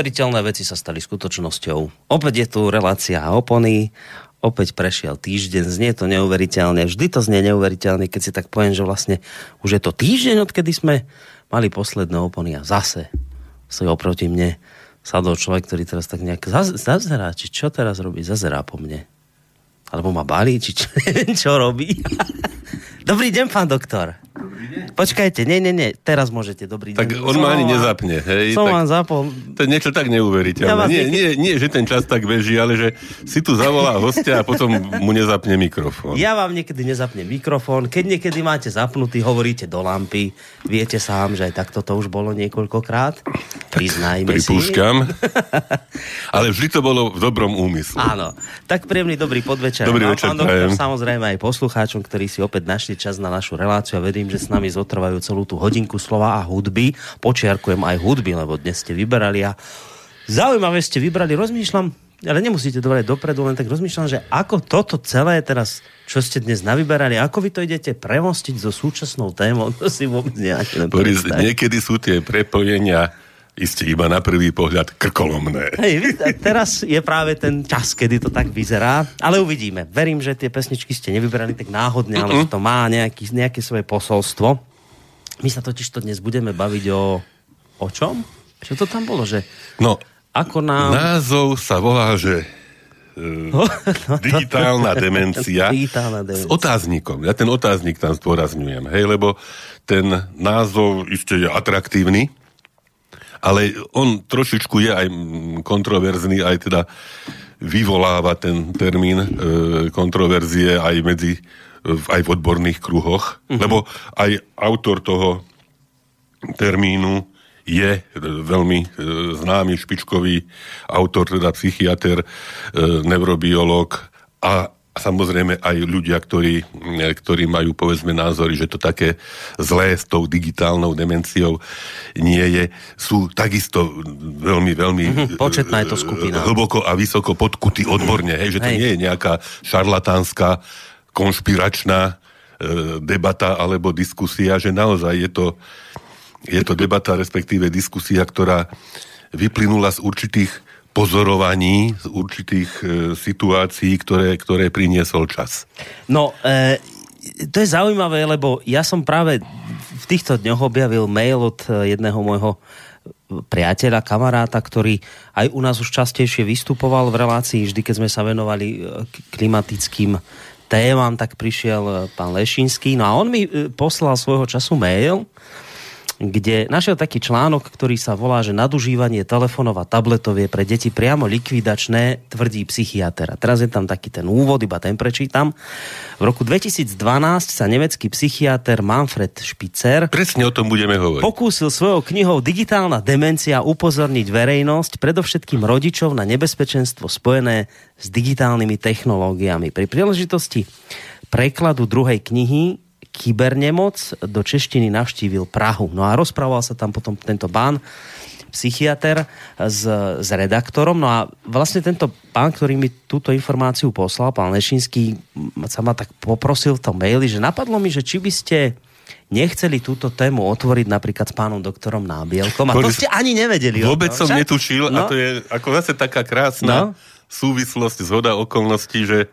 Neuveriteľné veci sa stali skutočnosťou. Opäť je tu relácia opony, opäť prešiel týždeň, znie to neuveriteľne, vždy to znie neuveriteľne, keď si tak poviem, že vlastne už je to týždeň, odkedy sme mali posledné opony a zase si oproti mne sadol človek, ktorý teraz tak nejak zazerá, či čo teraz robí, zazerá po mne. Alebo ma balí, či čo, čo robí. Dobrý deň, pán doktor. Počkajte, nie, nie, nie, teraz môžete, dobrý tak deň. Tak on ma ani nezapne, hej. Som tak, vám zapol. To je niečo tak neuveriteľné. Ja nie, nie, nie, že ten čas tak beží, ale že si tu zavolá hostia a potom mu nezapne mikrofón. Ja vám niekedy nezapnem mikrofón, keď niekedy máte zapnutý, hovoríte do lampy, viete sám, že aj takto to už bolo niekoľkokrát. Priznajme Pripúšťam. ale vždy to bolo v dobrom úmysle. Áno. Tak príjemný dobrý podvečer. Dobrý večer, pán doktor, samozrejme aj poslucháčom, ktorí si opäť našli čas na našu reláciu a verím, že s nami zotrvajú celú tú hodinku slova a hudby. Počiarkujem aj hudby, lebo dnes ste vyberali a zaujímavé ste vybrali. Rozmýšľam, ale nemusíte dobre dopredu, len tak rozmýšľam, že ako toto celé teraz, čo ste dnes navyberali, ako vy to idete premostiť so súčasnou témou, to si vôbec nejaké Boris, niekedy sú tie prepojenia isté iba na prvý pohľad krkolomné. Hej, teraz je práve ten čas, kedy to tak vyzerá, ale uvidíme. Verím, že tie pesničky ste nevybrali tak náhodne, ale že to má nejaký, nejaké svoje posolstvo. My sa totiž to dnes budeme baviť o... O čom? Čo to tam bolo, že... No, ako nám... názov sa volá, že uh, digitálna demencia, digitálna demencia s otáznikom. Ja ten otáznik tam zdôrazňujem, hej, lebo ten názov isté je atraktívny, ale on trošičku je aj kontroverzný, aj teda vyvoláva ten termín e, kontroverzie aj medzi aj v odborných kruhoch, uh-huh. lebo aj autor toho termínu je veľmi e, známy špičkový autor, teda psychiatr, e, neurobiolog a samozrejme aj ľudia, ktorí, e, ktorí majú povedzme názory, že to také zlé s tou digitálnou demenciou nie je, sú takisto veľmi, veľmi mm-hmm, početná je to skupina. hlboko a vysoko podkutí odborne, hej, že to hej. nie je nejaká šarlatánska konšpiračná e, debata alebo diskusia, že naozaj je to, je to debata, respektíve diskusia, ktorá vyplynula z určitých pozorovaní, z určitých e, situácií, ktoré, ktoré priniesol čas. No, e, to je zaujímavé, lebo ja som práve v týchto dňoch objavil mail od e, jedného môjho priateľa, kamaráta, ktorý aj u nás už častejšie vystupoval v relácii, vždy keď sme sa venovali e, klimatickým témam, tak prišiel e, pán Lešinský. No a on mi poslal svojho času mail, kde našiel taký článok, ktorý sa volá, že nadužívanie telefonov a tabletov je pre deti priamo likvidačné, tvrdí psychiatr. A teraz je tam taký ten úvod, iba ten prečítam. V roku 2012 sa nemecký psychiatr Manfred Spitzer Presne o tom budeme hovoriť. pokúsil svojou knihou Digitálna demencia upozorniť verejnosť, predovšetkým rodičov na nebezpečenstvo spojené s digitálnymi technológiami. Pri príležitosti prekladu druhej knihy kybernemoc do češtiny navštívil Prahu. No a rozprával sa tam potom tento pán, psychiatr s, s redaktorom. No a vlastne tento pán, ktorý mi túto informáciu poslal, pán Lešinský, sa ma tak poprosil v tom maili, že napadlo mi, že či by ste nechceli túto tému otvoriť napríklad s pánom doktorom Nábielkom. A to ste ani nevedeli. Vôbec som Však? netušil no? a to je ako zase taká krásna no? súvislosť, zhoda okolností, že,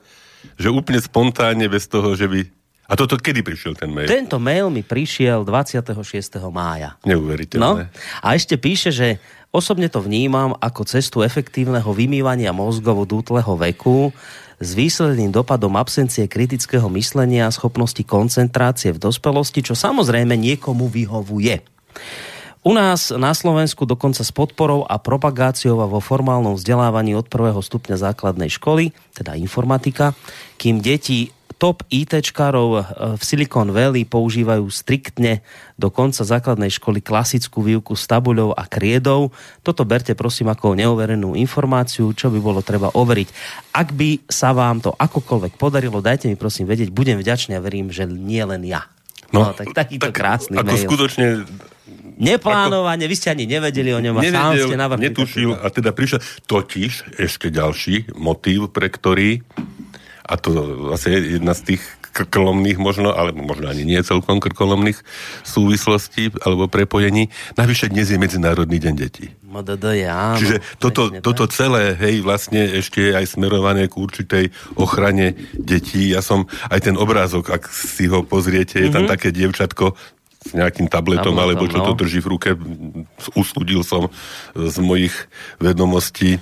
že úplne spontánne bez toho, že by a toto kedy prišiel ten mail? Tento mail mi prišiel 26. mája. Neuveriteľné. No? A ešte píše, že osobne to vnímam ako cestu efektívneho vymývania mozgov od útleho veku s výsledným dopadom absencie kritického myslenia a schopnosti koncentrácie v dospelosti, čo samozrejme niekomu vyhovuje. U nás na Slovensku dokonca s podporou a propagáciou a vo formálnom vzdelávaní od prvého stupňa základnej školy, teda informatika, kým deti top ITčkárov eh, v Silicon Valley používajú striktne do konca základnej školy klasickú výuku s tabuľou a kriedou. Toto berte prosím ako neoverenú informáciu, čo by bolo treba overiť. Ak by sa vám to akokoľvek podarilo, dajte mi prosím vedieť, budem vďačný a verím, že nie len ja. No, no tak takýto tak, krásny ako mail. skutočne Neplánovane, vy ste ani nevedeli o ňom a sám ste navrhli. Netušil a teda prišiel totiž ešte ďalší motív, pre ktorý a to zase je jedna z tých krkolomných možno, alebo možno ani nie celkom krkolomných súvislostí alebo prepojení. Navyše dnes je Medzinárodný deň detí. Čiže toto, toto celé, hej, vlastne ešte je aj smerované k určitej ochrane detí. Ja som, aj ten obrázok, ak si ho pozriete, je tam mm-hmm. také dievčatko, s nejakým tabletom, tabletom alebo čo no. to drží v ruke. Usúdil som z mojich vedomostí,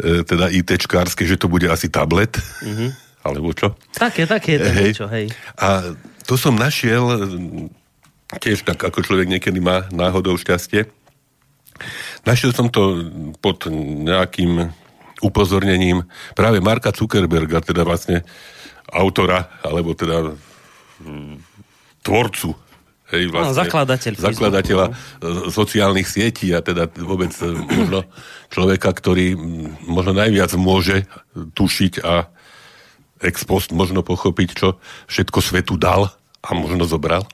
teda ITčkárske, že to bude asi tablet. Mm-hmm alebo čo? Také, také, hej. Čo, hej. A to som našiel, tiež tak ako človek niekedy má náhodou šťastie, našiel som to pod nejakým upozornením práve Marka Zuckerberga, teda vlastne autora, alebo teda mm, tvorcu hej, vlastne, no, zakladateľ zakladateľa Facebooku. No. sociálnych sietí a teda vôbec e, možno človeka, ktorý možno najviac môže tušiť a ex post možno pochopiť, čo všetko svetu dal a možno zobral,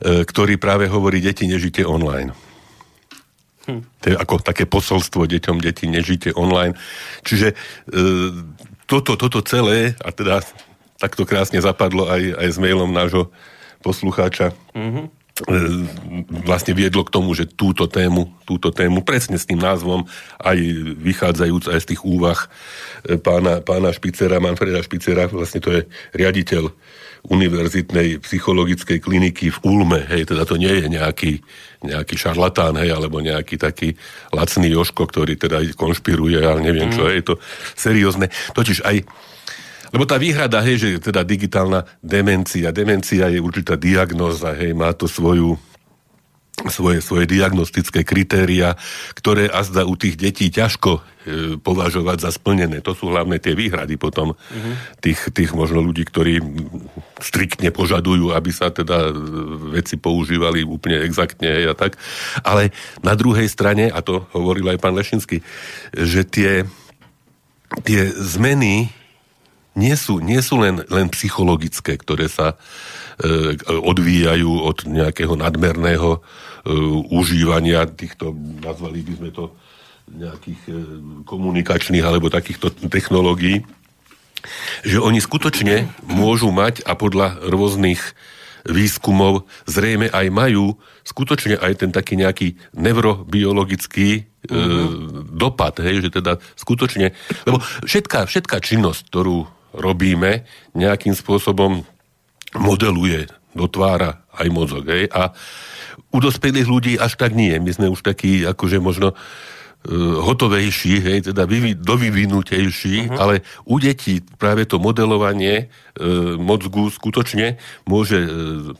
e, ktorý práve hovorí, deti nežite online. Hm. To je ako také posolstvo deťom, deti nežite online. Čiže e, toto, toto celé, a teda takto krásne zapadlo aj, aj s mailom nášho poslucháča, mm-hmm vlastne viedlo k tomu, že túto tému, túto tému presne s tým názvom, aj vychádzajúc aj z tých úvah e, pána, pána Špicera, Manfreda Špicera, vlastne to je riaditeľ univerzitnej psychologickej kliniky v Ulme, hej, teda to nie je nejaký, nejaký šarlatán, hej, alebo nejaký taký lacný Joško, ktorý teda konšpiruje, ale neviem mm. čo, je to seriózne. Totiž aj lebo tá výhrada, hej, že teda digitálna demencia, demencia je určitá diagnóza, hej, má to svoju svoje, svoje diagnostické kritéria, ktoré azda u tých detí ťažko e, považovať za splnené. To sú hlavne tie výhrady potom mm-hmm. tých, tých možno ľudí, ktorí striktne požadujú, aby sa teda e, veci používali úplne exaktne a tak. Ale na druhej strane, a to hovoril aj pán Lešinsky, že tie, tie zmeny nie sú, nie sú len, len psychologické, ktoré sa e, odvíjajú od nejakého nadmerného e, užívania týchto, nazvali by sme to nejakých e, komunikačných alebo takýchto technológií, že oni skutočne môžu mať a podľa rôznych výskumov zrejme aj majú skutočne aj ten taký nejaký neurobiologický e, mhm. dopad, hej, že teda skutočne, lebo všetká, všetká činnosť, ktorú robíme, nejakým spôsobom modeluje, dotvára aj mozog. Hej? A u dospelých ľudí až tak nie. My sme už takí, akože možno uh, hotovejší, hej, teda vyvi, dovyvinutejší, uh-huh. ale u detí práve to modelovanie uh, mozgu skutočne môže, uh,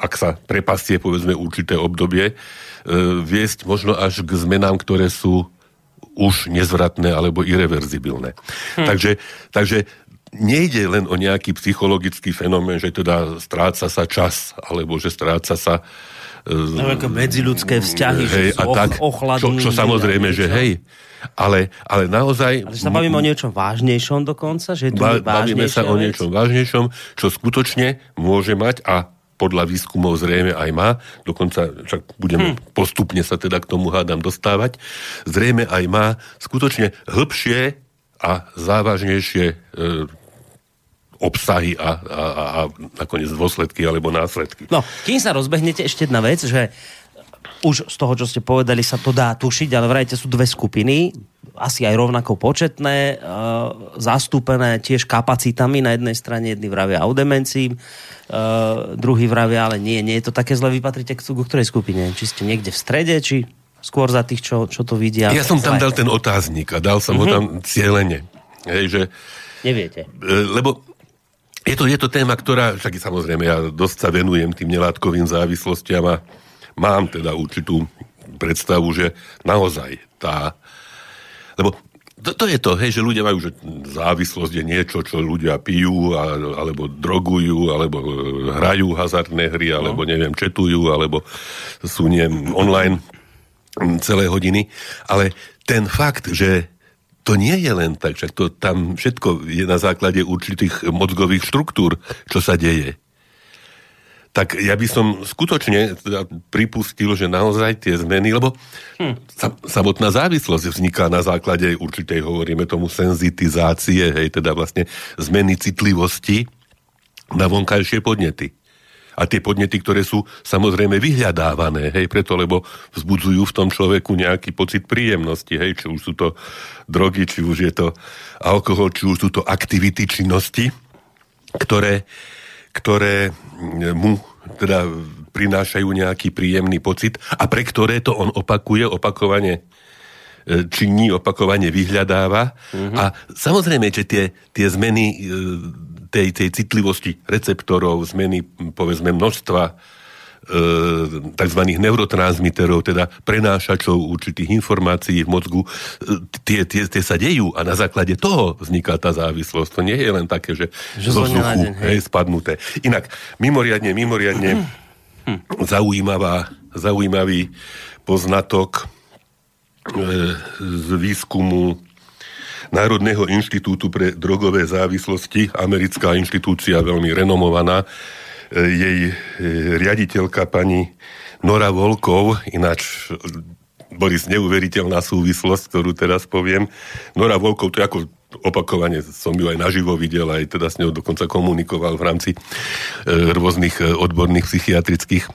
ak sa prepastie, povedzme, určité obdobie, uh, viesť možno až k zmenám, ktoré sú už nezvratné alebo irreverzibilné. Hm. Takže, takže nejde len o nejaký psychologický fenomén, že teda stráca sa čas, alebo že stráca sa no, ako medziludské vzťahy, hej, a tak, čo, čo samozrejme, že hej, ale, ale naozaj... Ale sa bavíme o niečom vážnejšom dokonca? Že ba, bavíme sa vec? o niečom vážnejšom, čo skutočne môže mať a podľa výskumov zrejme aj má, dokonca však budem hm. postupne sa teda k tomu hádam dostávať, zrejme aj má skutočne hĺbšie a závažnejšie e, obsahy a, a, a, a nakoniec dôsledky alebo následky. No, kým sa rozbehnete, ešte jedna vec, že už z toho, čo ste povedali, sa to dá tušiť, ale vrajte sú dve skupiny, asi aj rovnako početné, e, zastúpené tiež kapacitami. Na jednej strane jedni vravia o demencii, e, druhý vravia, ale nie, nie je to také zle, vypatrite k, k ktorej skupine? Či ste niekde v strede, či skôr za tých, čo, čo to vidia. Ja som tam dal ten otáznik a dal som mm-hmm. ho tam cieľene. Hej, že, Neviete. E, lebo je to, je to téma, ktorá, však samozrejme, ja dosť sa venujem tým nelátkovým závislostiam a mám teda určitú predstavu, že naozaj tá... Lebo to, to je to, hej, že ľudia majú, že závislosť je niečo, čo ľudia pijú, a, alebo drogujú, alebo e, hrajú hazardné hry, alebo no. neviem, četujú, alebo sú nie online celé hodiny, ale ten fakt, že to nie je len tak, však to tam všetko je na základe určitých mozgových štruktúr, čo sa deje. Tak ja by som skutočne teda pripustil, že naozaj tie zmeny, lebo hm. samotná závislosť vzniká na základe určitej, hovoríme tomu, senzitizácie, hej, teda vlastne zmeny citlivosti na vonkajšie podnety. A tie podnety, ktoré sú samozrejme vyhľadávané, hej, preto, lebo vzbudzujú v tom človeku nejaký pocit príjemnosti, hej, či už sú to drogy, či už je to alkohol, či už sú to aktivity, činnosti, ktoré, ktoré mu teda prinášajú nejaký príjemný pocit a pre ktoré to on opakuje, opakovane e, činí, opakovane vyhľadáva. Mm-hmm. A samozrejme, že tie, tie zmeny e, tej, tej citlivosti receptorov, zmeny povedzme množstva e, tzv. neurotransmiterov, teda prenášačov určitých informácií v mozgu, e, tie, tie, tie sa dejú a na základe toho vzniká tá závislosť. To nie je len také, že, že zo vzduchu, hej, spadnuté. Inak, mimoriadne, mimoriadne zaujímavá, zaujímavý poznatok e, z výskumu Národného inštitútu pre drogové závislosti, americká inštitúcia veľmi renomovaná, e, jej e, riaditeľka pani Nora Volkov, ináč Boris, neuveriteľná súvislosť, ktorú teraz poviem. Nora Volkov, to je ako opakovane som ju aj naživo videl, aj teda s ňou dokonca komunikoval v rámci e, rôznych odborných psychiatrických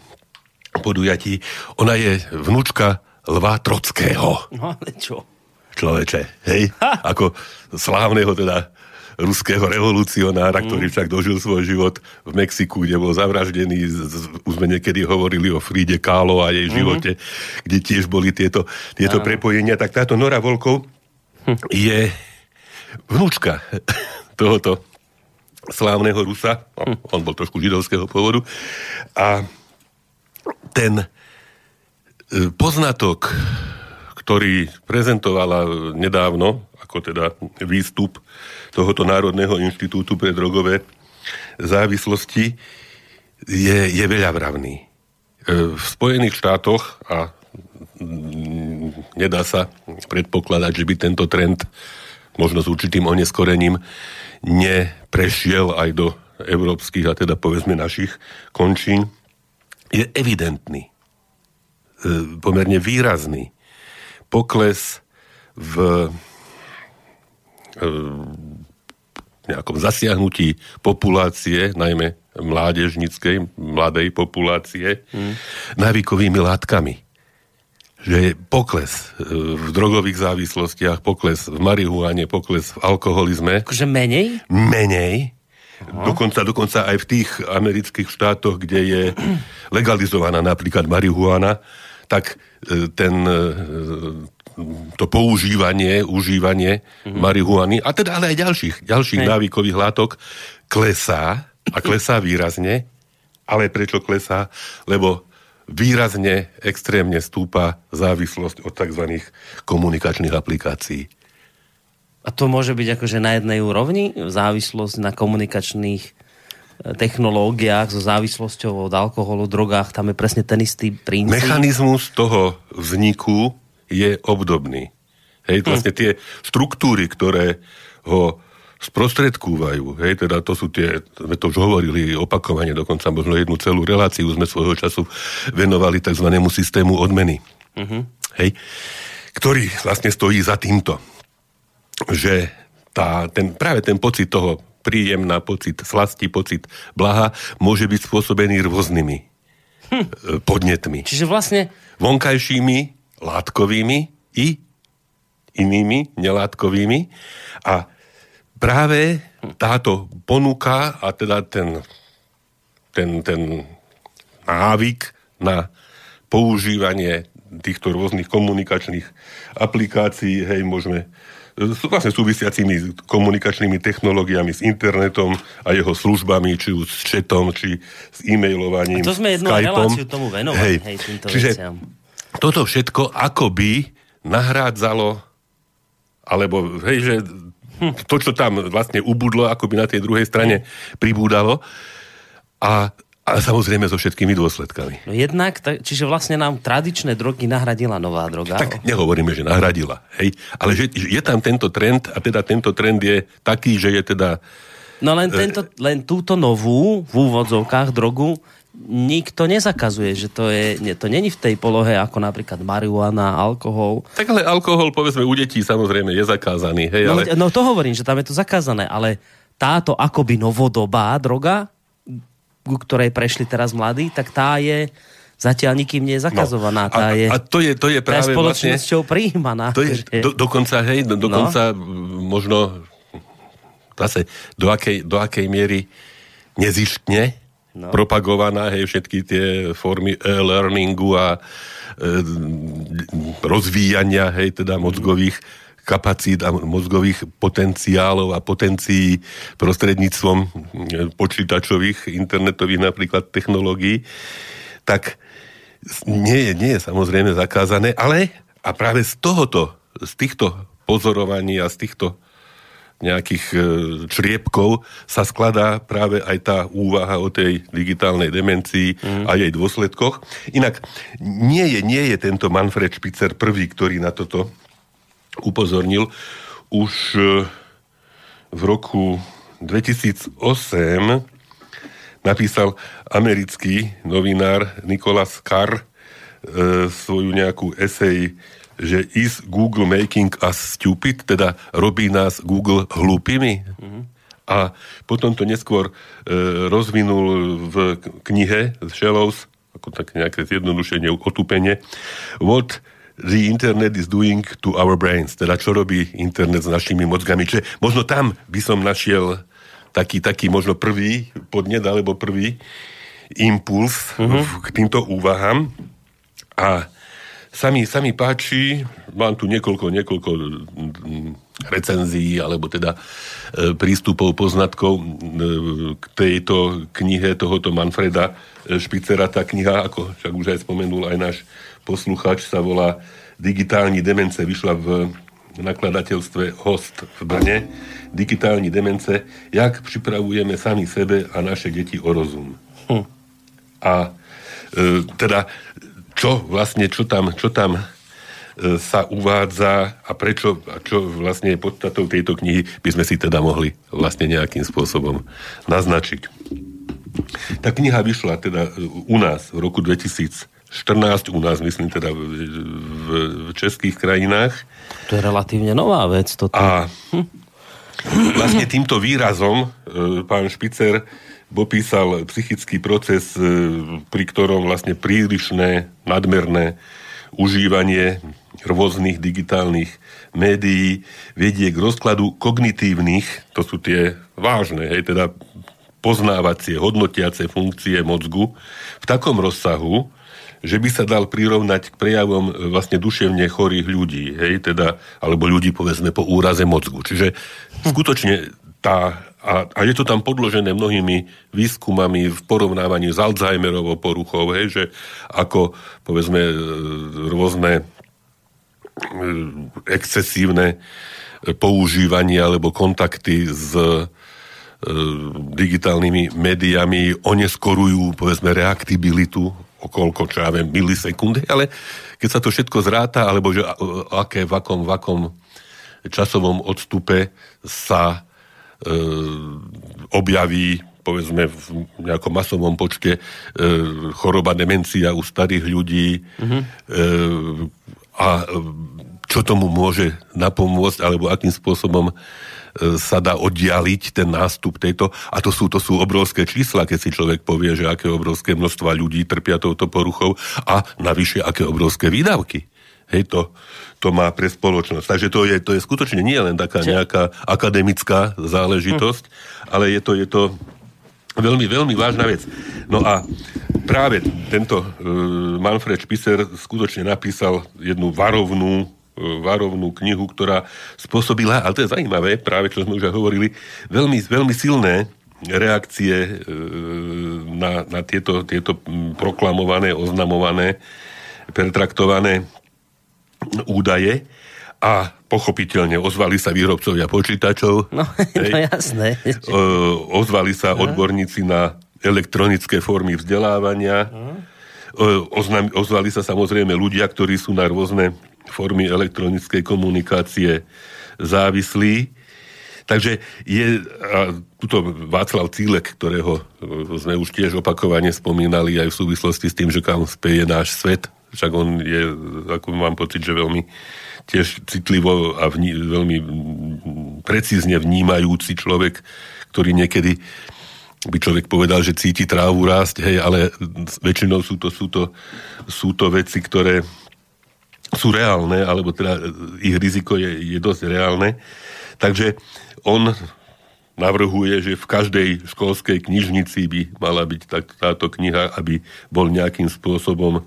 podujatí. Ona je vnúčka Lva Trockého. No ale čo? Človeče, hej? Ha! Ako slávneho teda ruského revolucionára, ktorý mm. však dožil svoj život v Mexiku, kde bol zavraždený. Už sme niekedy hovorili o Fride Kahlo a jej mm. živote, kde tiež boli tieto, tieto prepojenia. Tak táto Nora Volkov hm. je vnúčka tohoto slávneho Rusa. Hm. On bol trošku židovského pôvodu. A ten e, poznatok ktorý prezentovala nedávno, ako teda výstup tohoto Národného inštitútu pre drogové závislosti, je, je veľavravný. E, v Spojených štátoch a nedá sa predpokladať, že by tento trend možno s určitým oneskorením neprešiel aj do európskych a teda povedzme našich končín, je evidentný, e, pomerne výrazný pokles v nejakom zasiahnutí populácie, najmä mládežnickej, mladej populácie, mm. návykovými látkami. Že je pokles e, v drogových závislostiach, pokles v marihuane, pokles v alkoholizme. Akože menej? Menej. Dokonca, dokonca aj v tých amerických štátoch, kde je legalizovaná napríklad marihuana, tak e, ten, e, to používanie, užívanie mm-hmm. marihuany, a teda ale aj ďalších, ďalších návykových látok klesá a klesá výrazne. Ale prečo klesá? Lebo výrazne, extrémne stúpa závislosť od tzv. komunikačných aplikácií. A to môže byť akože na jednej úrovni závislosť na komunikačných technológiách so závislosťou od alkoholu, drogách, tam je presne ten istý princíp. Mechanizmus toho vzniku je obdobný. Hej, hm. vlastne tie štruktúry, ktoré ho sprostredkúvajú, hej, teda to sú tie, sme to už hovorili opakovane, dokonca možno jednu celú reláciu sme svojho času venovali tzv. systému odmeny. Uh-huh. Hej, ktorý vlastne stojí za týmto, že tá, ten, práve ten pocit toho príjemná pocit slasti, pocit blaha môže byť spôsobený rôznymi hm. podnetmi. Čiže vlastne... Vonkajšími, látkovými i inými nelátkovými. A práve táto ponuka a teda ten, ten, ten návyk na používanie týchto rôznych komunikačných aplikácií, hej, môžeme vlastne súvisiacimi komunikačnými technológiami, s internetom a jeho službami, či už s chatom, či s e-mailovaním, a to sme jednu Skypeom. reláciu tomu venovali, hej, hej týmto Čiže veciam. toto všetko akoby nahrádzalo alebo hej, že hm. to, čo tam vlastne ubudlo, akoby na tej druhej strane pribúdalo. A a samozrejme so všetkými dôsledkami. No jednak, čiže vlastne nám tradičné drogy nahradila nová droga. Tak nehovoríme, že nahradila, hej, ale že, že je tam tento trend a teda tento trend je taký, že je teda... No len, tento, len túto novú, v úvodzovkách, drogu nikto nezakazuje, že to je, to není v tej polohe ako napríklad marihuana, alkohol. Tak ale alkohol, povedzme, u detí samozrejme je zakázaný. Hej, no, ale... no to hovorím, že tam je to zakázané, ale táto akoby novodobá droga, ku ktorej prešli teraz mladí, tak tá je zatiaľ nikým nie je zakazovaná. No, a, je, a to je, to je práve tá spoločnosťou vlastne, prijímaná. To je, do, dokonca, hej, do, dokonca no. možno zase do akej, do akej miery nezištne no. propagovaná, hej, všetky tie formy e-learningu a e, rozvíjania, hej, teda mozgových kapacít a mozgových potenciálov a potencií prostredníctvom počítačových, internetových napríklad technológií, tak nie je, nie je samozrejme zakázané, ale a práve z tohoto, z týchto pozorovaní a z týchto nejakých e, čriepkov sa skladá práve aj tá úvaha o tej digitálnej demencii mm. a jej dôsledkoch. Inak nie je, nie je tento Manfred Spitzer prvý, ktorý na toto upozornil. Už e, v roku 2008 napísal americký novinár Nicholas Carr e, svoju nejakú esej, že is Google making us stupid, teda robí nás Google hlúpimi. Mm-hmm. A potom to neskôr e, rozvinul v knihe Shallows, ako tak nejaké zjednodušenie, otúpenie, What the internet is doing to our brains, teda čo robí internet s našimi mozgami. Čiže možno tam by som našiel taký, taký možno prvý podnet alebo prvý impuls uh-huh. k týmto úvahám. A sa mi, sa mi páči, mám tu niekoľko, niekoľko recenzií, alebo teda e, prístupov, poznatkov k tejto knihe tohoto Manfreda e, Špicera. Tá kniha, ako však už aj spomenul aj náš posluchač, sa volá Digitálni demence. Vyšla v nakladateľstve Host v Brne digitálni demence, jak pripravujeme sami sebe a naše deti o rozum. Hm. A e, teda, čo vlastne, čo tam, čo tam e, sa uvádza a prečo, a čo vlastne je podstatou tejto knihy, by sme si teda mohli vlastne nejakým spôsobom naznačiť. Tá kniha vyšla teda u nás v roku 2014, u nás myslím teda v, v českých krajinách. To je relatívne nová vec. Toto. A hm Vlastne týmto výrazom e, pán Špicer popísal psychický proces, e, pri ktorom vlastne prílišné, nadmerné užívanie rôznych digitálnych médií vedie k rozkladu kognitívnych, to sú tie vážne, hej, teda poznávacie, hodnotiace funkcie mozgu v takom rozsahu, že by sa dal prirovnať k prejavom e, vlastne duševne chorých ľudí, hej, teda, alebo ľudí povedzme po úraze mozgu. Čiže skutočne tá, a, a je to tam podložené mnohými výskumami v porovnávaní s Alzheimerovou poruchou, hej, že ako povedzme e, rôzne e, excesívne používanie alebo kontakty s digitálnymi médiami oneskorujú, povedzme, reaktibilitu okolko, čo ja viem, milisekundy, ale keď sa to všetko zráta, alebo že aké, v akom, v akom časovom odstupe sa e, objaví povedzme v nejakom masovom počte e, choroba demencia u starých ľudí mm-hmm. e, a čo tomu môže napomôcť, alebo akým spôsobom sa dá oddialiť ten nástup tejto, a to sú, to sú obrovské čísla, keď si človek povie, že aké obrovské množstva ľudí trpia touto poruchou a navyše aké obrovské výdavky. Hej, to, to má pre spoločnosť. Takže to je, to je skutočne nie len taká nejaká akademická záležitosť, hm. ale je to, je to veľmi, veľmi vážna vec. No a práve tento uh, Manfred Spicer skutočne napísal jednu varovnú varovnú knihu, ktorá spôsobila, ale to je zaujímavé, práve čo sme už aj hovorili, veľmi, veľmi silné reakcie e, na, na tieto, tieto proklamované, oznamované, pertraktované údaje a pochopiteľne ozvali sa výrobcovia počítačov. No, no jasné. Ozvali sa odborníci na elektronické formy vzdelávania. Ozvali sa samozrejme ľudia, ktorí sú na rôzne formy elektronickej komunikácie závislí. Takže je a tuto Václav Cílek, ktorého e, sme už tiež opakovane spomínali aj v súvislosti s tým, že kam speje náš svet, však on je, ako mám pocit, že veľmi tiež citlivo a vní, veľmi precízne vnímajúci človek, ktorý niekedy by človek povedal, že cíti trávu rásť, hej, ale väčšinou sú to, sú to, sú to veci, ktoré sú reálne, alebo teda ich riziko je, je dosť reálne. Takže on navrhuje, že v každej školskej knižnici by mala byť tak, táto kniha, aby bol nejakým spôsobom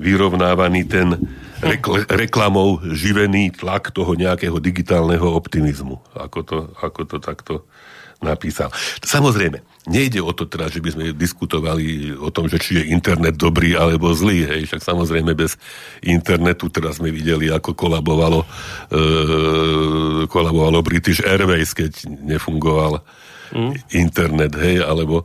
vyrovnávaný ten rekl- reklamou živený tlak toho nejakého digitálneho optimizmu. Ako to, ako to takto napísal. Samozrejme, nejde o to teraz, že by sme diskutovali o tom, že či je internet dobrý alebo zlý. Hej. Však samozrejme bez internetu teraz sme videli, ako kolabovalo, e, kolabovalo British Airways, keď nefungoval mm. internet, hej, alebo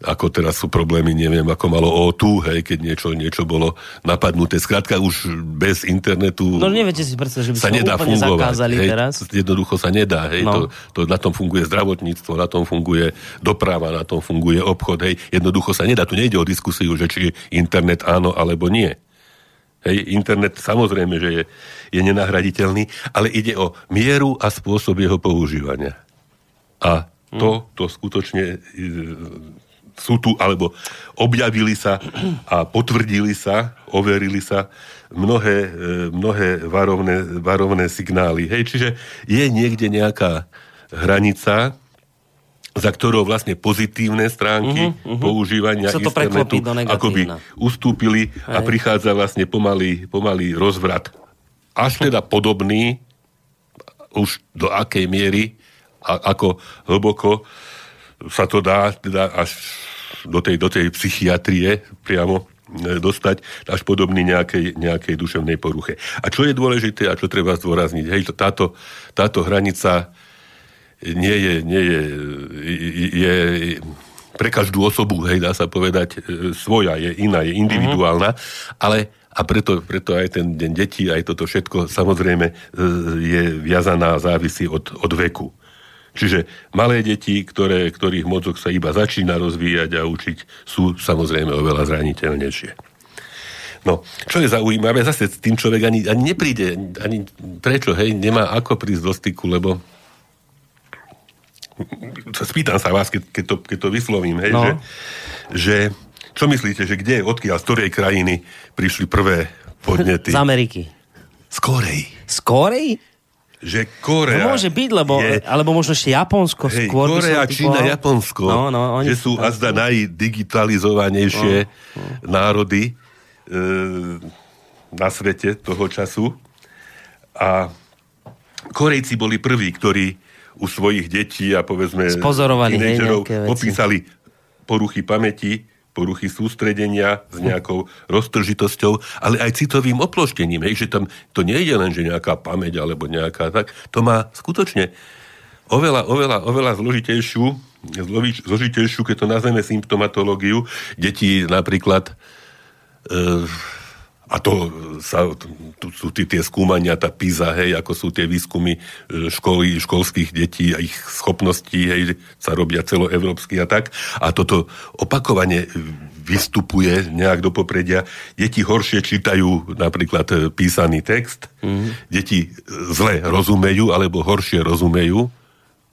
ako teraz sú problémy, neviem, ako malo O2, hej, keď niečo, niečo bolo napadnuté. Skrátka už bez internetu no, neviete si predstaviť, že by sa nedá fungovať. zakázali hej, teraz. Jednoducho sa nedá. Hej, no. to, to, na tom funguje zdravotníctvo, na tom funguje doprava, na tom funguje obchod. Hej, jednoducho sa nedá. Tu nejde o diskusiu, že či internet áno alebo nie. Hej, internet samozrejme, že je, je nenahraditeľný, ale ide o mieru a spôsob jeho používania. A to, to skutočne sú tu, alebo objavili sa a potvrdili sa, overili sa mnohé, e, mnohé varovné, varovné signály. Hej, čiže je niekde nejaká hranica, za ktorou vlastne pozitívne stránky uh-huh, uh-huh. používania to internetu akoby ustúpili Hej. a prichádza vlastne pomalý, pomalý rozvrat. Až teda podobný, už do akej miery a ako hlboko sa to dá teda až do tej, do tej psychiatrie priamo e, dostať až podobný nejakej, nejakej duševnej poruche. A čo je dôležité a čo treba zdôrazniť, hej, táto, táto hranica nie je, nie je, je pre každú osobu, hej, dá sa povedať, e, svoja, je iná, je individuálna, uh-huh. ale a preto, preto aj ten deň detí, aj toto všetko samozrejme e, je viazaná, závisí od, od veku. Čiže malé deti, ktoré, ktorých mozog sa iba začína rozvíjať a učiť, sú samozrejme oveľa zraniteľnejšie. No, čo je zaujímavé, zase s tým človek ani, ani nepríde, ani prečo, hej, nemá ako prísť do styku, lebo spýtam sa vás, keď, keď, to, keď to vyslovím, hej, no. že, že čo myslíte, že kde, odkiaľ, z ktorej krajiny prišli prvé podnety? Z Ameriky. Z Korei. Z Korei? Že Korea... No môže byť, lebo, je, alebo možno ešte Japonsko hej, skôr. Korea, Čína, Japonsko, no, no, oni že sú azda najdigitalizovanejšie no, no. národy e, na svete toho času. A Korejci boli prví, ktorí u svojich detí a povedzme Spozorovali popísali poruchy pamäti, poruchy sústredenia s nejakou roztržitosťou, ale aj citovým oploštením. Hej, že tam to nie je len, že nejaká pamäť alebo nejaká tak. To má skutočne oveľa, oveľa, oveľa zložitejšiu, zložitejšiu, keď to nazveme symptomatológiu. Deti napríklad e, a to sa, tu sú tie, tie skúmania, tá PISA, hej, ako sú tie výskumy e, školy, školských detí a ich schopností, hej, sa robia celoevropsky a tak. A toto opakovane vystupuje nejak do popredia. Deti horšie čítajú napríklad e, písaný text, mm-hmm. deti e, zle rozumejú alebo horšie rozumejú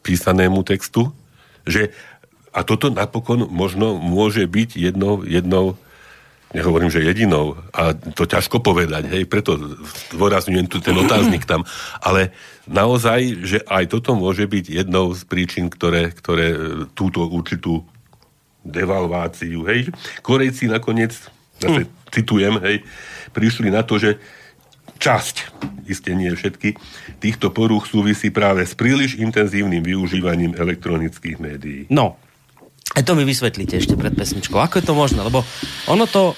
písanému textu, že a toto napokon možno môže byť jednou, jednou nehovorím, že jedinou, a to ťažko povedať, hej, preto zdôrazňujem tu ten otáznik tam, ale naozaj, že aj toto môže byť jednou z príčin, ktoré, ktoré e, túto určitú devalváciu, hej. Korejci nakoniec, zase hm. citujem, hej, prišli na to, že časť, isté nie všetky, týchto porúch súvisí práve s príliš intenzívnym využívaním elektronických médií. No, a to mi vysvetlíte ešte pred pesničkou. Ako je to možné? Lebo ono to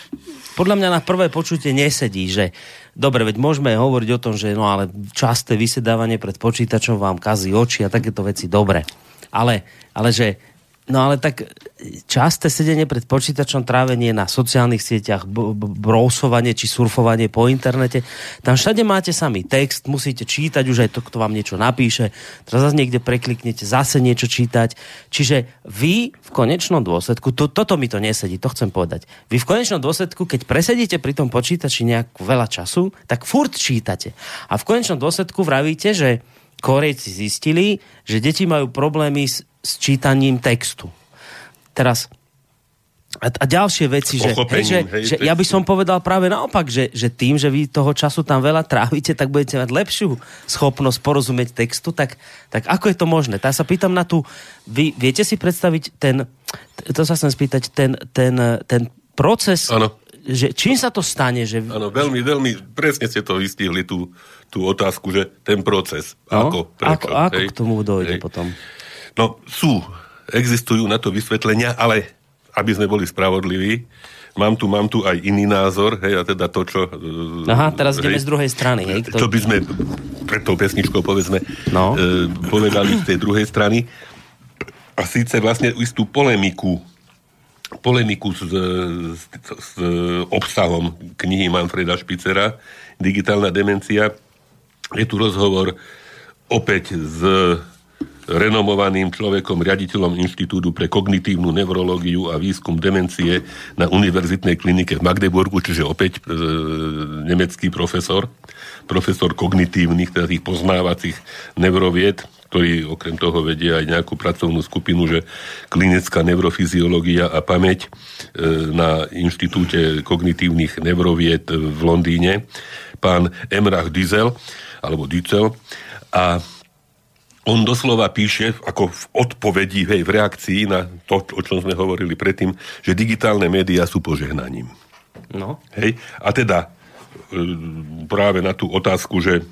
podľa mňa na prvé počutie nesedí, že dobre, veď môžeme hovoriť o tom, že no ale časté vysedávanie pred počítačom vám kazí oči a takéto veci dobre. Ale, ale že No ale tak časté sedenie pred počítačom, trávenie na sociálnych sieťach, brousovanie či surfovanie po internete, tam všade máte sami text, musíte čítať, už aj to, kto vám niečo napíše, teraz zase niekde prekliknete, zase niečo čítať. Čiže vy v konečnom dôsledku, to, toto mi to nesedí, to chcem povedať, vy v konečnom dôsledku, keď presedíte pri tom počítači nejak veľa času, tak furt čítate. A v konečnom dôsledku vravíte, že Korejci zistili, že deti majú problémy s, s čítaním textu. teraz a, a ďalšie veci, že, hej, že, hej, že ja by som povedal práve naopak, že, že tým, že vy toho času tam veľa trávite, tak budete mať lepšiu schopnosť porozumieť textu, tak, tak ako je to možné? Tak sa pýtam na tú, vy viete si predstaviť ten, to sa chcem spýtať, ten, ten, ten proces, ano. že čím sa to stane? Že... Áno, veľmi, veľmi presne ste to vystihli, tú, tú otázku, že ten proces, no, ako, prečo. Ako, ako hej, k tomu dojde hej. potom? No, sú, existujú na to vysvetlenia, ale aby sme boli spravodliví, mám tu, mám tu aj iný názor, hej, a teda to, čo... Aha, teraz ideme z druhej strany, hej. Kto... Čo by sme pred tou pesničkou, povedzme, no. e, povedali z tej druhej strany. A síce vlastne istú polemiku polemiku s, s, s obsahom knihy Manfreda Špicera Digitálna demencia. Je tu rozhovor opäť s renomovaným človekom, riaditeľom Inštitútu pre kognitívnu neurológiu a výskum demencie na Univerzitnej klinike v Magdeburgu, čiže opäť e, nemecký profesor, profesor kognitívnych, teda tých poznávacích neurovied, ktorý okrem toho vedie aj nejakú pracovnú skupinu, že klinická neurofyziológia a pamäť e, na Inštitúte kognitívnych neurovied v Londýne, pán Emrach Diesel, alebo Diesel, a on doslova píše, ako v odpovedi, hej, v reakcii na to, o čom sme hovorili predtým, že digitálne médiá sú požehnaním. No. Hej, a teda e, práve na tú otázku, že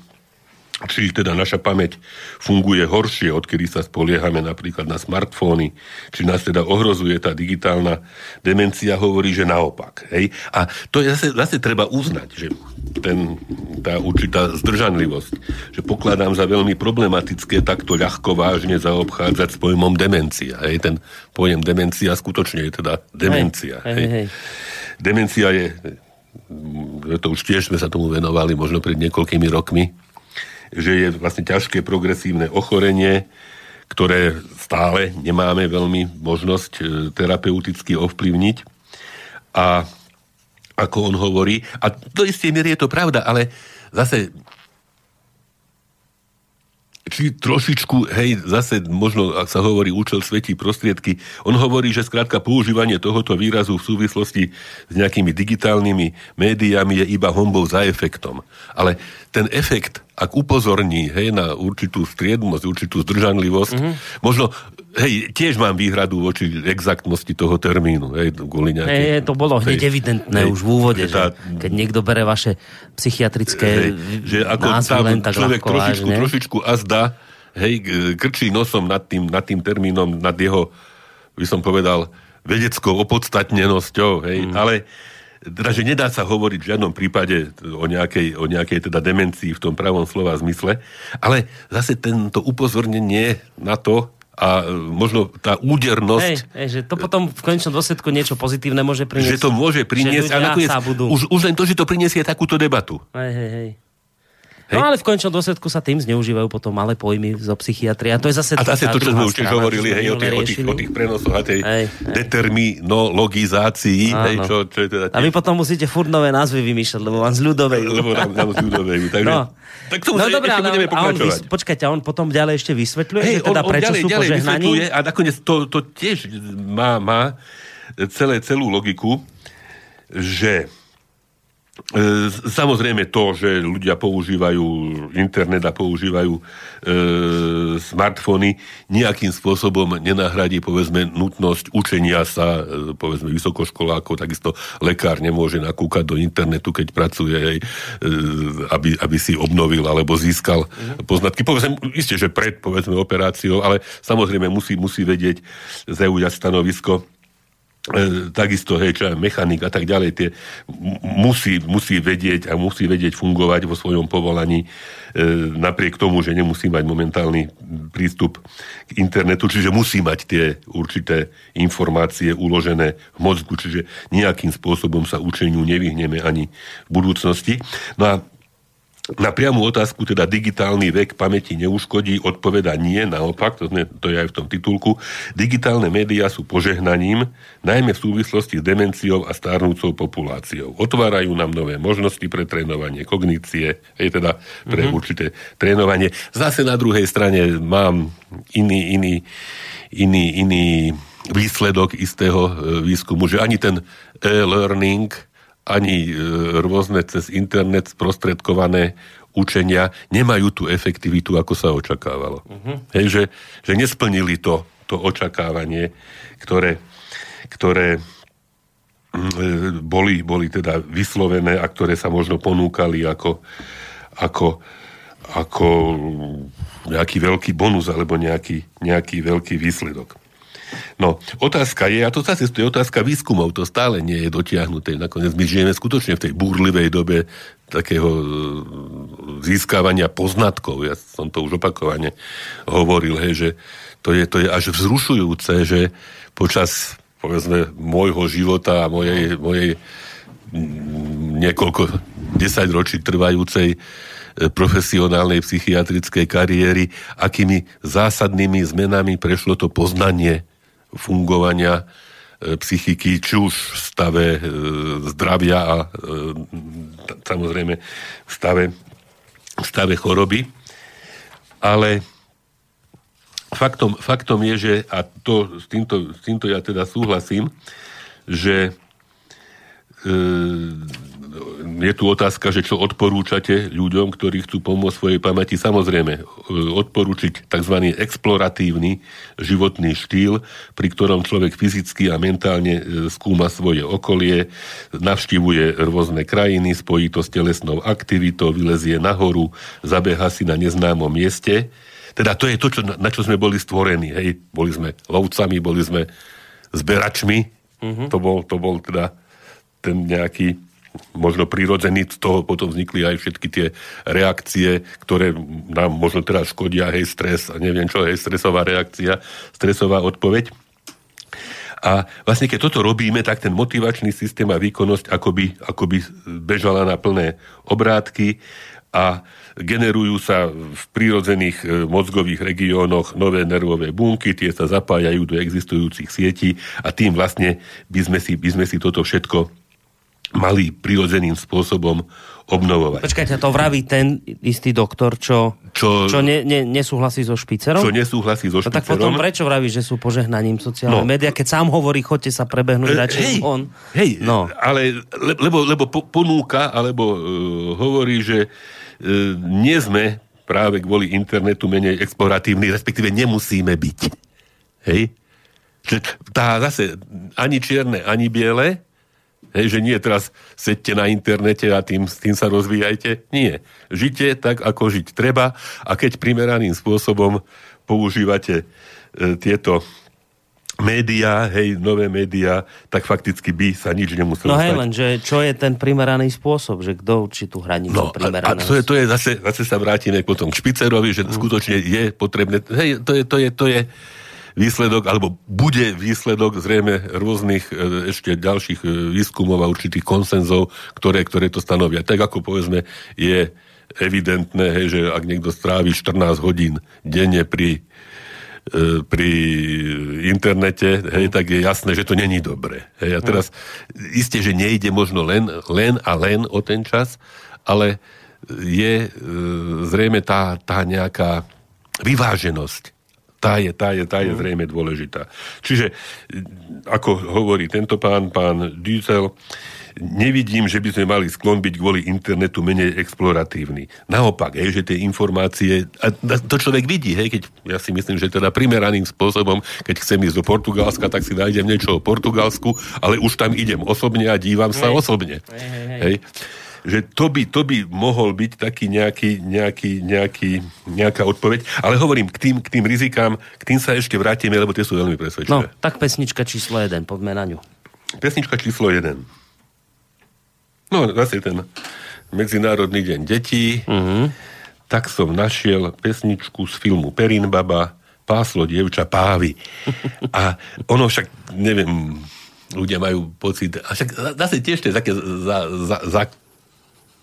či teda naša pamäť funguje horšie, odkedy sa spoliehame napríklad na smartfóny, či nás teda ohrozuje tá digitálna demencia, hovorí, že naopak. Hej? A to je zase, zase treba uznať, že ten, tá určitá zdržanlivosť, že pokladám za veľmi problematické takto ľahko vážne zaobchádzať s pojmom demencia. Hej? Ten pojem demencia skutočne je teda demencia. Hej, hej, hej. Demencia je, to už tiež sme sa tomu venovali možno pred niekoľkými rokmi, že je vlastne ťažké progresívne ochorenie, ktoré stále nemáme veľmi možnosť e, terapeuticky ovplyvniť. A ako on hovorí, a do istej miery je to pravda, ale zase či trošičku, hej, zase možno, ak sa hovorí účel svetí prostriedky, on hovorí, že skrátka používanie tohoto výrazu v súvislosti s nejakými digitálnymi médiami je iba hombou za efektom. Ale ten efekt, ak upozorní, hej, na určitú striednosť, určitú zdržanlivosť, mm-hmm. možno hej, tiež mám výhradu voči exaktnosti toho termínu. Hej, kvôli nejakej, hej, to bolo hneď hej, evidentné hej, už v úvode, tá, že keď niekto bere vaše psychiatrické hej, že ako názvy tam len tak človek trošičku, vážne. trošičku azda, hej, krčí nosom nad tým, nad tým termínom, nad jeho, by som povedal, vedeckou opodstatnenosťou, hej, mm. ale teda, že nedá sa hovoriť v žiadnom prípade o nejakej, o nejakej teda demencii v tom pravom slova zmysle, ale zase tento upozornenie na to, a e, možno tá údernosť... Hej, hej, že to potom v konečnom dôsledku niečo pozitívne môže priniesť. Že to môže priniesť a nakoniec už, už len to, že to priniesie takúto debatu. Hej, hej, hej. Hej. No ale v končnom dôsledku sa tým zneužívajú potom malé pojmy zo psychiatrie. A to je zase... A zase to, čo sme už tiež hovorili, hej, o, tých, o, tých, o tých prenosoch a tej hej, hej. determinologizácii. Hej, čo, čo je teda tiež... A vy potom musíte furt nové názvy vymýšľať, lebo vám z ľudovej. Lebo nám, nám z ľudovej. Takže, no. Tak tomu no, dobré, ale budeme pokračovať. A on, vys, počkajte, a on potom ďalej ešte vysvetľuje, hey, že teda on, on prečo ďalej, sú ďalej požehnaní? A nakoniec to, to tiež má, má celé, celú logiku, že samozrejme to, že ľudia používajú internet a používajú e, smartfóny, nejakým spôsobom nenahradí povedzme nutnosť učenia sa, e, povedzme vysokoškolákov, takisto lekár nemôže nakúkať do internetu, keď pracuje, hej, e, aby, aby si obnovil alebo získal mm-hmm. poznatky. Povedzme, isté, že pred povedzme operáciou, ale samozrejme musí, musí vedieť zaujať stanovisko E, takisto, hej, čo aj mechanik a tak ďalej, tie musí, musí vedieť a musí vedieť fungovať vo svojom povolaní e, napriek tomu, že nemusí mať momentálny prístup k internetu, čiže musí mať tie určité informácie uložené v mozgu, čiže nejakým spôsobom sa učeniu nevyhneme ani v budúcnosti. No a na priamu otázku, teda digitálny vek pamäti neuškodí, odpoveda nie, naopak, to, sme, to je aj v tom titulku. Digitálne médiá sú požehnaním, najmä v súvislosti s demenciou a stárnúcou populáciou. Otvárajú nám nové možnosti pre trénovanie kognície, je teda pre mm-hmm. určité trénovanie. Zase na druhej strane mám iný, iný, iný, iný výsledok istého e, výskumu, že ani ten e-learning, ani e, rôzne cez internet sprostredkované učenia nemajú tú efektivitu, ako sa očakávalo. Uh-huh. Hej, že, že nesplnili to, to očakávanie, ktoré, ktoré mm, boli, boli teda vyslovené a ktoré sa možno ponúkali ako, ako, ako nejaký veľký bonus alebo nejaký, nejaký veľký výsledok. No, otázka je, a to zase je otázka výskumov, to stále nie je dotiahnuté. Nakoniec my žijeme skutočne v tej búrlivej dobe takého e, získavania poznatkov. Ja som to už opakovane hovoril, hej, že to je, to je až vzrušujúce, že počas povedzme môjho života a mojej, mojej niekoľko desaťročí trvajúcej profesionálnej psychiatrickej kariéry, akými zásadnými zmenami prešlo to poznanie fungovania e, psychiky, či už v stave e, zdravia a e, samozrejme v stave, v stave choroby. Ale faktom, faktom je, že, a to, s, týmto, s týmto ja teda súhlasím, že je tu otázka, že čo odporúčate ľuďom, ktorí chcú pomôcť svojej pamäti. Samozrejme, e, odporúčiť tzv. exploratívny životný štýl, pri ktorom človek fyzicky a mentálne e, skúma svoje okolie, navštivuje rôzne krajiny, spojí to s telesnou aktivitou, vylezie nahoru, zabeha si na neznámom mieste. Teda to je to, čo, na čo sme boli stvorení. Hej? Boli sme lovcami, boli sme zberačmi. Mm-hmm. To, bol, to bol teda ten nejaký možno prirodzený, z toho potom vznikli aj všetky tie reakcie, ktoré nám možno teraz škodia, hej, stres a neviem čo, hej, stresová reakcia, stresová odpoveď. A vlastne keď toto robíme, tak ten motivačný systém a výkonnosť akoby, akoby bežala na plné obrátky a generujú sa v prírodzených e, mozgových regiónoch nové nervové bunky, tie sa zapájajú do existujúcich sietí a tým vlastne by sme si, by sme si toto všetko mali prirodzeným spôsobom obnovovať. Počkajte, to vraví ten istý doktor, čo, čo, čo ne, ne, nesúhlasí so špicerom? Čo nesúhlasí so špicerom. No tak potom prečo vraví, že sú požehnaním sociálne no. médiá, keď sám hovorí, chodte sa prebehnúť e, radšej hej, on. Hej, no. ale le, lebo, lebo ponúka, alebo uh, hovorí, že uh, nie sme práve kvôli internetu menej exploratívni, respektíve nemusíme byť. Hej? Tá zase ani čierne, ani biele, Hej, že nie teraz sedte na internete a tým, tým sa rozvíjajte. Nie. Žite tak, ako žiť treba a keď primeraným spôsobom používate e, tieto médiá, hej, nové médiá, tak fakticky by sa nič nemuselo No hej, len, že čo je ten primeraný spôsob, že kto určí tú hranicu no, A, a to je, to je zase, zase sa vrátime potom k Špicerovi, že mm. skutočne je potrebné, hej, to je, to je, to je, výsledok, alebo bude výsledok zrejme rôznych e, ešte ďalších e, výskumov a určitých konsenzov, ktoré, ktoré to stanovia. Tak ako povedzme je evidentné, hej, že ak niekto strávi 14 hodín denne pri e, pri internete, hej, tak je jasné, že to není dobré. Hej. A teraz isté, že nejde možno len, len a len o ten čas, ale je e, zrejme tá, tá nejaká vyváženosť tá je, tá je, tá je mhm. zrejme dôležitá. Čiže, ako hovorí tento pán, pán Düzel, nevidím, že by sme mali sklon byť kvôli internetu menej exploratívny. Naopak, hej, že tie informácie, a to človek vidí, hej, keď ja si myslím, že teda primeraným spôsobom, keď chcem ísť do Portugalska, tak si nájdem niečo o Portugalsku, ale už tam idem osobne a dívam sa hej. osobne. Hej, hej, hej. Hej že to by, to by mohol byť taký nejaký, nejaký, nejaký, nejaká odpoveď. Ale hovorím, k tým, k tým rizikám, k tým sa ešte vrátime, lebo tie sú veľmi presvedčivé. No, tak pesnička číslo 1, poďme na ňu. Pesnička číslo 1. No, zase ten Medzinárodný deň detí. Uh-huh. Tak som našiel pesničku z filmu Perin Baba, Páslo dievča pávy. A ono však, neviem, ľudia majú pocit, a však zase tiež to je také za, za, za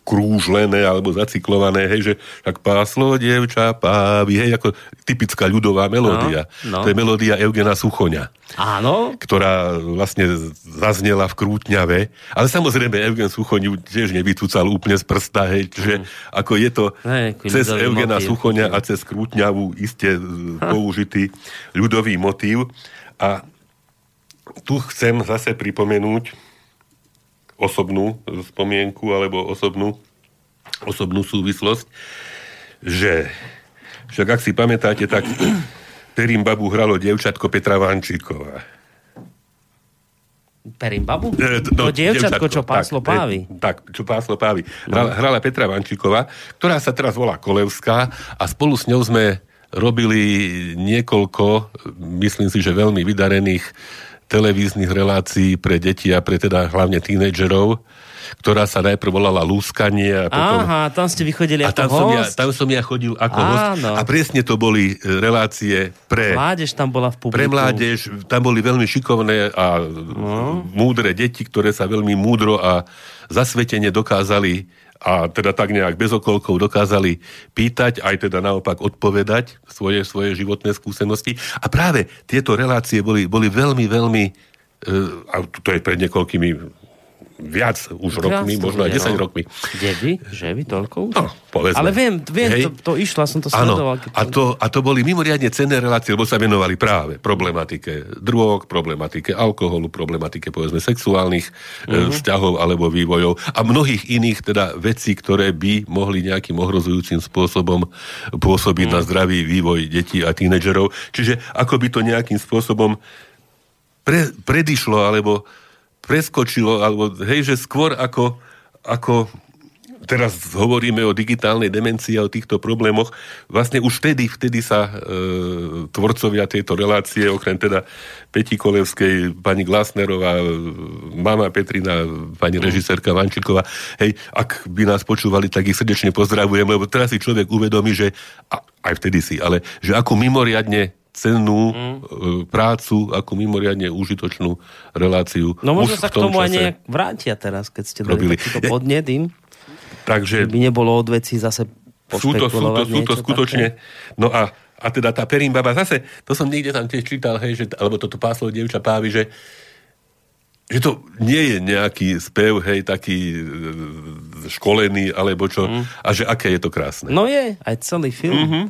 krúžlené alebo zacyklované, hej, že tak páslo dievča pávy, hej, ako typická ľudová melódia. No, no. To je melódia Eugena Suchoňa. Áno. Ktorá vlastne zaznela v Krútňave. Ale samozrejme Eugen Suchoň tiež nevycúcal úplne z prsta, hej, že mm. ako je to hej, cez Eugena motív. Suchoňa a cez Krútňavu iste ha. použitý ľudový motív. A tu chcem zase pripomenúť osobnú spomienku alebo osobnú, osobnú súvislosť, že však ak si pamätáte, tak Perím babu hralo dievčatko Petra Vančíková. Perimbabu? E, no, to dievčatko, čo páslo tak, pávy. E, tak, čo páslo pávy. Hrala, hrala Petra Vančíková, ktorá sa teraz volá Kolevská a spolu s ňou sme robili niekoľko, myslím si, že veľmi vydarených televíznych relácií pre deti a pre teda hlavne tínedžerov ktorá sa najprv volala Lúskanie. A potom... Aha, tam ste vychodili a tam host? Som ja, tam som ja chodil ako Áno. host. A presne to boli e, relácie pre... Mládež tam bola v publiku. Pre mládež, tam boli veľmi šikovné a no. múdre deti, ktoré sa veľmi múdro a zasvetene dokázali a teda tak nejak bez okolkov dokázali pýtať, aj teda naopak odpovedať svoje, svoje životné skúsenosti. A práve tieto relácie boli, boli veľmi, veľmi, e, a to je pred niekoľkými viac už Krásne, rokmi, možno aj 10 no. rokmi. Dedy? Že by toľko už? No, povedzme. Ale viem, viem to, to išlo, som to sledoval. Keď... A, to, a to boli mimoriadne cenné relácie, lebo sa venovali práve problematike drog, problematike alkoholu, problematike povedzme sexuálnych uh-huh. vzťahov alebo vývojov a mnohých iných teda vecí, ktoré by mohli nejakým ohrozujúcim spôsobom pôsobiť uh-huh. na zdravý vývoj detí a tínedžerov. Čiže ako by to nejakým spôsobom pre, predišlo alebo preskočilo, alebo hej, že skôr ako, ako teraz hovoríme o digitálnej demencii a o týchto problémoch, vlastne už vtedy, vtedy sa e, tvorcovia tejto relácie, okrem teda Peti Kolevskej, pani Glasnerová, mama Petrina, pani mm. režisérka Vančiková, hej, ak by nás počúvali, tak ich srdečne pozdravujem, lebo teraz si človek uvedomí, že, a, aj vtedy si, ale že ako mimoriadne cennú mm. prácu, ako mimoriadne užitočnú reláciu. No možno sa k tomu aj nejak vrátia teraz, keď ste robili takýto podnet im. Takže... By nebolo od veci zase sú to, sú to, sú to skutočne... Také? No a, a teda tá Perimbaba, zase, to som niekde tam tiež čítal, hej, že, alebo toto páslo dievča pávy, že že to nie je nejaký spev, hej, taký e, školený, alebo čo, mm. a že aké je to krásne. No je, aj celý film. Mm-hmm.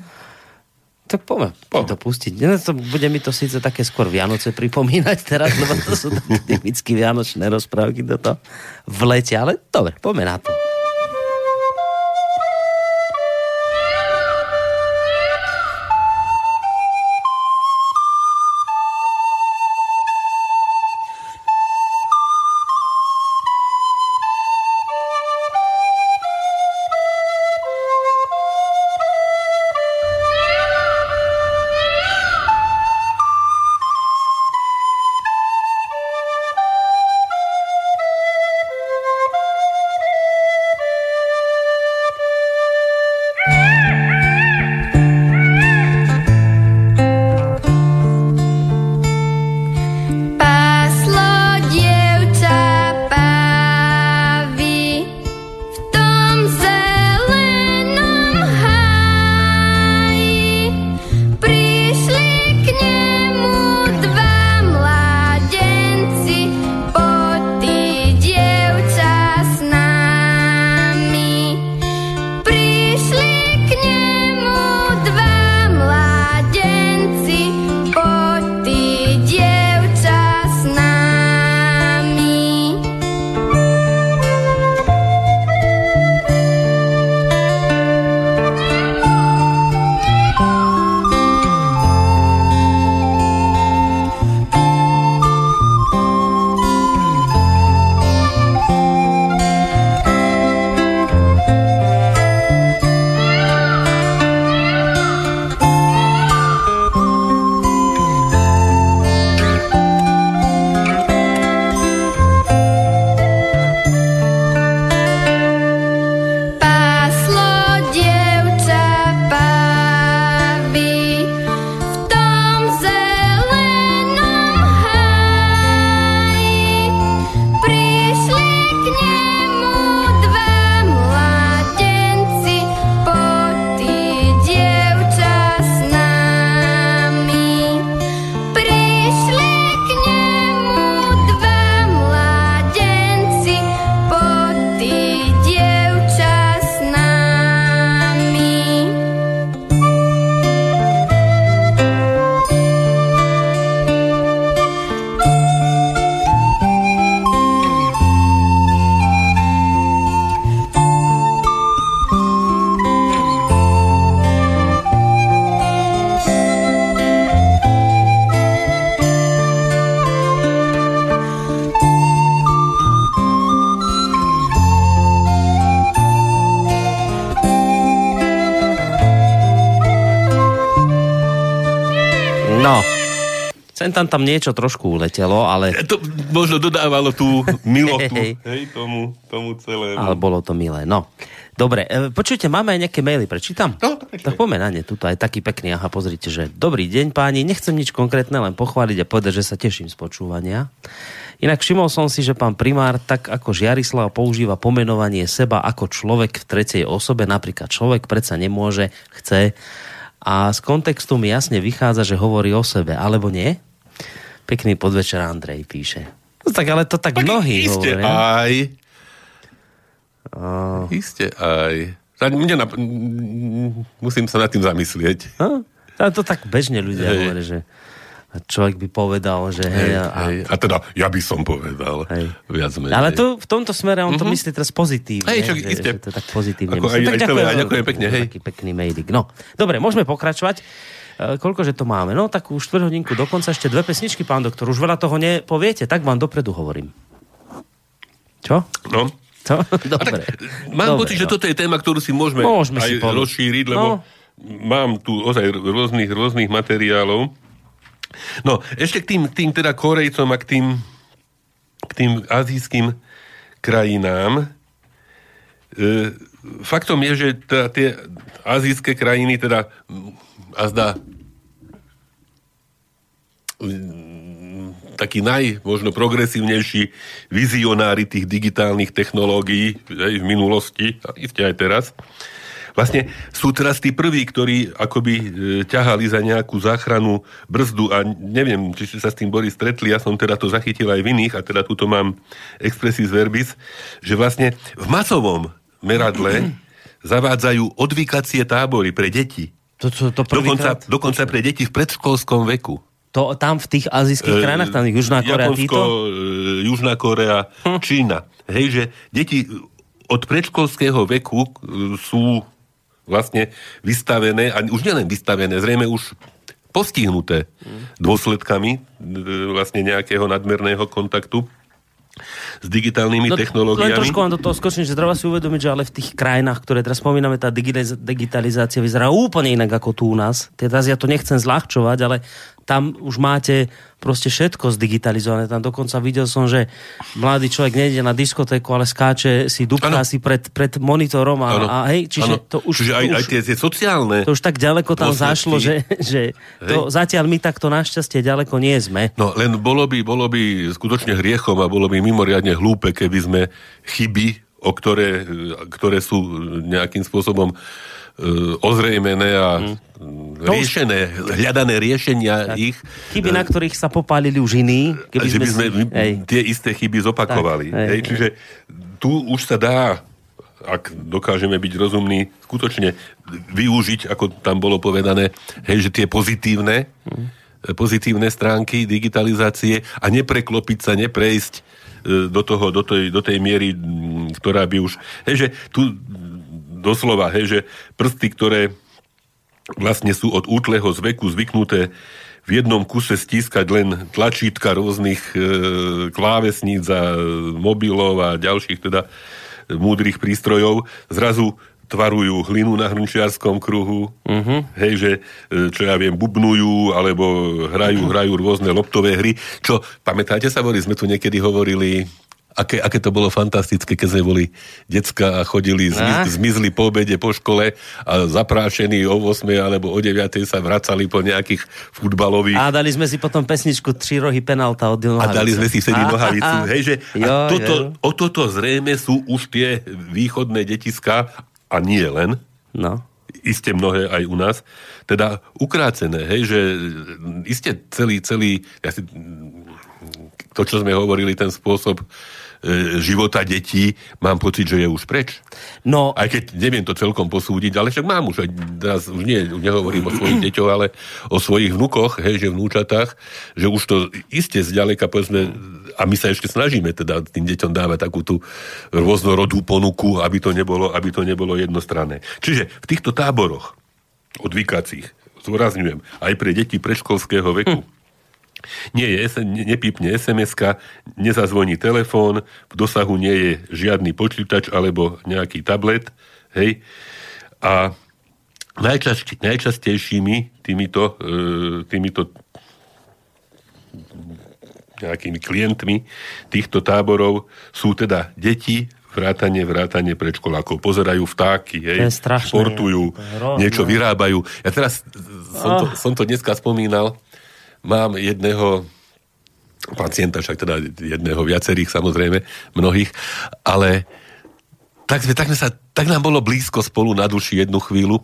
Tak poďme po. to pustiť. Ja, to, bude mi to síce také skôr Vianoce pripomínať teraz, lebo to sú typicky vianočné rozprávky toto v lete, ale dobre, poďme na to. No. Sem tam tam niečo trošku uletelo, ale... To možno dodávalo tú milotu hej, tomu, tomu celému. Ale bolo to milé, no. Dobre, e, počujte, máme aj nejaké maily, prečítam? No, to tak poďme na ne, tuto aj taký pekný, aha, pozrite, že dobrý deň páni, nechcem nič konkrétne, len pochváliť a povedať, že sa teším z počúvania. Inak všimol som si, že pán primár, tak ako Žiarislav používa pomenovanie seba ako človek v tretej osobe, napríklad človek predsa nemôže, chce, a z kontextu mi jasne vychádza, že hovorí o sebe, alebo nie? Pekný podvečer Andrej píše. No tak ale to tak, tak mnohí iste hovoria. aj. Oh. Iste aj. Mne na... Musím sa nad tým zamyslieť. No, to tak bežne ľudia hovoria, že človek by povedal, že hej, hej, a, hej. a teda ja by som povedal hej. viac menej. Ale tu v tomto smere on to mm-hmm. myslí teraz pozitívne. Hej, čak, že, iste. že to tak pozitívne Ako, aj, tak aj, ďakujem, aj, ďakujem pekne, hej. Taký pekný mailik. No, dobre, môžeme pokračovať. E, koľkože to máme? No, takú štvrť hodinku dokonca ešte dve pesničky, pán doktor. Už veľa toho nepoviete, tak vám dopredu hovorím. Čo? No. Co? Dobre. Tak, mám Dobre, pocit, no. že toto je téma, ktorú si môžeme, môžeme aj si povedať. rozšíriť, lebo no. mám tu ozaj rôznych, rôznych materiálov. No, ešte k tým, tým teda Korejcom a k tým, k tým azijským krajinám. E, faktom je, že teda tie azijské krajiny teda a zdá takí naj, možno progresívnejší vizionári tých digitálnych technológií aj v minulosti, a isté aj teraz, vlastne sú teraz tí prví, ktorí akoby e, ťahali za nejakú záchranu brzdu a neviem, či ste sa s tým boli stretli, ja som teda to zachytil aj v iných a teda tuto mám expressis verbis, že vlastne v masovom meradle zavádzajú odvykacie tábory pre deti. To, to, to dokonca, dokonca pre deti v predškolskom veku. To tam v tých azijských krajinách, tam Južná Korea, Japonsko, títo? e, Južná Korea, hm. Čína. Hej, že deti od predškolského veku e, sú vlastne vystavené, a už nielen vystavené, zrejme už postihnuté dôsledkami e, vlastne nejakého nadmerného kontaktu s digitálnymi no, technológiami. Len trošku vám do toho skočím, že treba si uvedomiť, že ale v tých krajinách, ktoré teraz spomíname, tá digitalizácia vyzerá úplne inak ako tu u nás. Teraz ja to nechcem zľahčovať, ale tam už máte proste všetko zdigitalizované. Tam dokonca videl som, že mladý človek nejde na diskotéku, ale skáče si, dupká si pred, pred monitorom a, a hej, čiže ano. to už... Čiže aj, to už, aj tie, tie sociálne... To už tak ďaleko tam dôsledky. zašlo, že, že to zatiaľ my takto našťastie ďaleko nie sme. No len bolo by, bolo by skutočne hriechom a bolo by mimoriadne hlúpe, keby sme chyby, o ktoré, ktoré sú nejakým spôsobom ozrejmené a hmm. riešené, hľadané riešenia tak. ich. Chyby, na ktorých sa popálili už iní. Keby že by sme hej. tie isté chyby zopakovali. Tak, hej, hej, čiže tu už sa dá ak dokážeme byť rozumní, skutočne využiť, ako tam bolo povedané, hej, že tie pozitívne, hmm. pozitívne stránky digitalizácie a nepreklopiť sa, neprejsť do, toho, do, tej, do tej miery, ktorá by už... Hej, že tu doslova, hej, že prsty, ktoré vlastne sú od útleho zveku zvyknuté v jednom kuse stískať len tlačítka rôznych e, klávesníc a mobilov a ďalších teda múdrych prístrojov, zrazu tvarujú hlinu na hrnčiarskom kruhu, uh-huh. hej, že čo ja viem, bubnujú, alebo hrajú, hrajú rôzne loptové hry, čo, pamätáte sa, boli, sme tu niekedy hovorili aké, aké to bolo fantastické, keď sme boli decka a chodili, zmiz, zmizli po obede, po škole a zaprášení o 8 alebo o 9 sa vracali po nejakých futbalových... A dali sme si potom pesničku Tři rohy penalta od A dali sme si vtedy nohavicu. Hej, že jo, a toto, jo. o toto zrejme sú už tie východné detiska a nie len. No iste mnohé aj u nás, teda ukrácené, hej, že iste celý, celý, ja si, to, čo sme hovorili, ten spôsob života detí, mám pocit, že je už preč. No, Aj keď neviem to celkom posúdiť, ale však mám už, teraz už nie, nehovorím o svojich deťoch, ale o svojich vnukoch, hej, že vnúčatách, že už to iste zďaleka, povedzme, a my sa ešte snažíme teda tým deťom dávať takú tú rôznorodú ponuku, aby to nebolo, aby to nebolo jednostranné. Čiže v týchto táboroch odvykacích, zdôrazňujem, aj pre deti predškolského veku, hm nie je, nepípne sms nezazvoní telefón, v dosahu nie je žiadny počítač alebo nejaký tablet, hej. A najčast, najčastejšími týmito, e, týmito nejakými klientmi týchto táborov sú teda deti, vrátanie, vrátanie predškolákov. Pozerajú vtáky, hej, To je strašné, športujú, to je hrozné. niečo vyrábajú. Ja teraz som to, som to dneska spomínal, mám jedného pacienta, však teda jedného viacerých samozrejme, mnohých, ale tak, tak, sa, tak nám bolo blízko spolu na duši jednu chvíľu.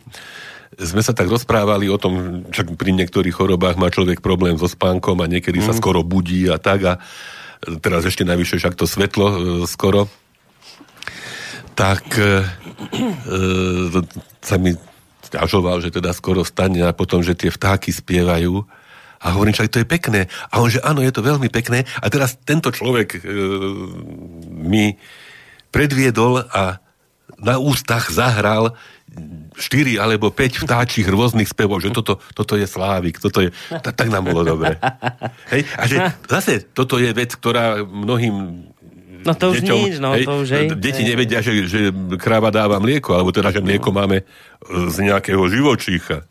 Sme sa tak rozprávali o tom, že pri niektorých chorobách má človek problém so spánkom a niekedy mm. sa skoro budí a tak a teraz ešte navyše však to svetlo e, skoro. Tak e, e, sa mi stiažoval, že teda skoro stane a potom, že tie vtáky spievajú a hovorím, že to je pekné. A on, že áno, je to veľmi pekné. A teraz tento človek e, mi predviedol a na ústach zahral štyri alebo 5 vtáčich rôznych spevov, že toto, toto je Slávik, toto je, tak, tak nám bolo dobre. Hej? A že zase toto je vec, ktorá mnohým No to už deťom, nič, no hej, to už hej. Deti nevedia, že, že kráva dáva mlieko, alebo teda, že mlieko máme e, z nejakého živočícha.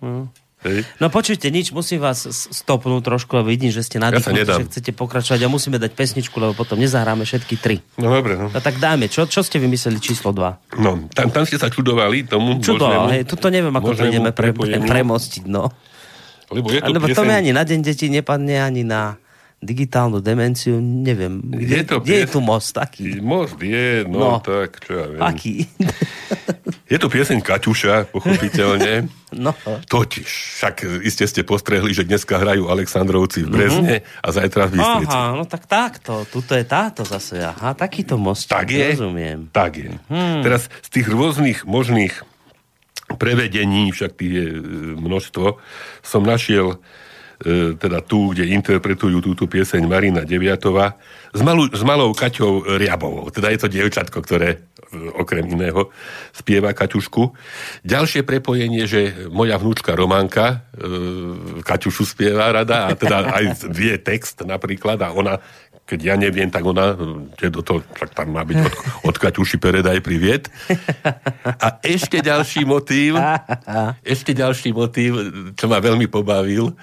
Hej? No počujte, nič, musím vás stopnúť trošku a vidím, že ste Ja nadýchnutí, nedám. že chcete pokračovať a musíme dať pesničku, lebo potom nezahráme všetky tri. No dobre, no. No tak dáme, čo, čo ste vymysleli číslo 2? no tam, tam ste sa čudovali tomu to, možnému- hej, tuto neviem, ako ideme pre, premostiť, no. Lebo je to Lebo to mi ani na deň detí nepadne, ani na digitálnu demenciu, neviem. Kde Je to kde je tu most? Aký? Most je, No. no, tak, čo ja viem. Aký? Je to pieseň Kaťuša, pochopiteľne. no. Totiž, však iste ste postrehli, že dneska hrajú Aleksandrovci v Brezne a zajtra v Bystrici. Aha, no tak takto. Tuto je táto zase. Aha, takýto most. Tak je. Rozumiem. Tak je. Hmm. Teraz z tých rôznych možných prevedení, však tých je e, množstvo, som našiel teda tu, kde interpretujú túto pieseň Marina Deviatová s, malú, s malou Kaťou Riabovou. Teda je to dievčatko, ktoré e, okrem iného spieva Kaťušku. Ďalšie prepojenie, že moja vnúčka Románka e, Kaťušu spieva rada a teda aj vie text napríklad a ona keď ja neviem, tak ona, do toho, tak tam má byť od, od Kaťuši Peredaj priviet. A ešte ďalší motív, ešte ďalší motív, čo ma veľmi pobavil.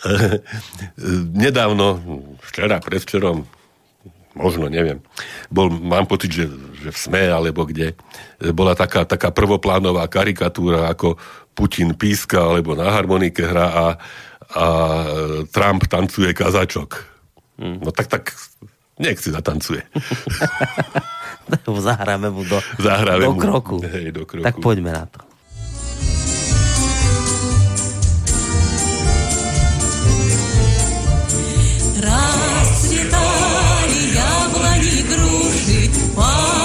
Nedávno, včera, predvčerom, možno, neviem, bol, mám pocit, že, že v SME alebo kde, bola taká, taká prvoplánová karikatúra, ako Putin píska alebo na harmonike hra a, a Trump tancuje kazačok. No tak, tak, nech si zatancuje. Zahráme mu do, Zahráme do mu. kroku. Hej, do kroku. Tak poďme na to. Расцветали яблони, груши, поплыли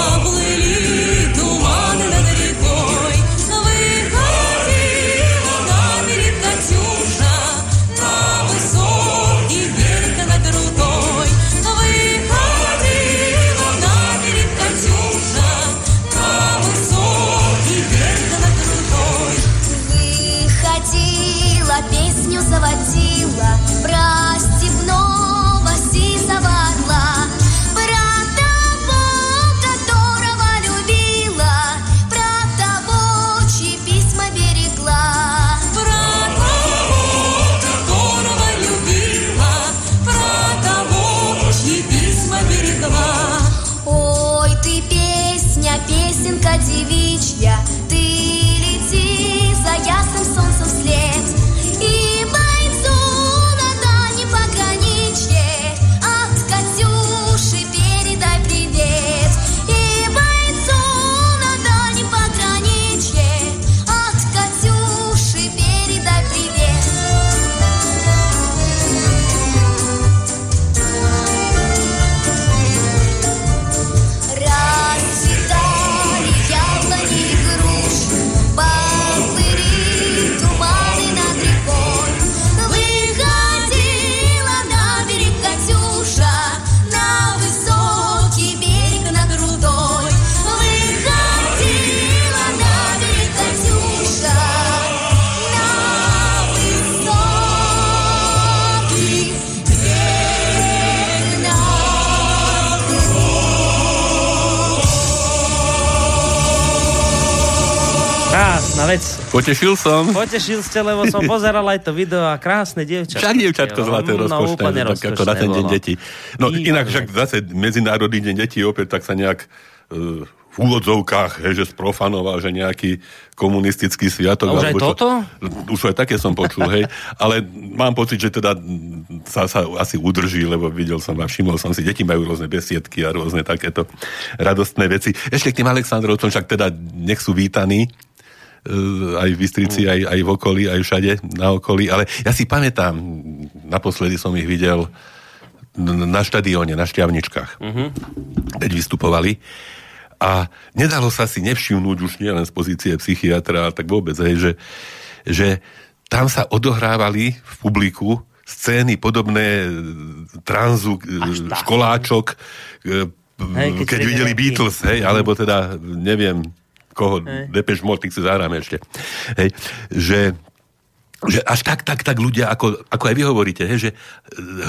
Potešil som. Potešil ste, lebo som pozeral aj to video a krásne dievčatko. Však dievčatko zlaté No, rozkošné, úplne tak ako na ten deň rozkošné detí. No Výborné. inak však zase Medzinárodný deň detí opäť tak sa nejak uh, v úvodzovkách, že sprofanoval, že nejaký komunistický sviatok. A už aj čo. toto? Už aj také som počul, hej. Ale mám pocit, že teda sa, sa asi udrží, lebo videl som a všimol som si, deti majú rôzne besiedky a rôzne takéto radostné veci. Ešte k tým Aleksandrovcom, však teda nech sú vítaní, e, aj v Bystrici, aj, aj v okolí, aj všade na okolí, ale ja si pamätám, naposledy som ich videl na štadióne, na Šťavničkách. Uh-huh. Keď vystupovali. A nedalo sa si nevšimnúť už nielen z pozície psychiatra, ale tak vôbec, hej, že, že tam sa odohrávali v publiku scény podobné e, tranzu, e, školáčok, e, Hej, keď keď videli Beatles, hej, alebo teda, neviem, koho, Depeche Mode, si zahráme ešte. Hej, že že až tak, tak, tak ľudia, ako, ako aj vy hovoríte, hej, že e,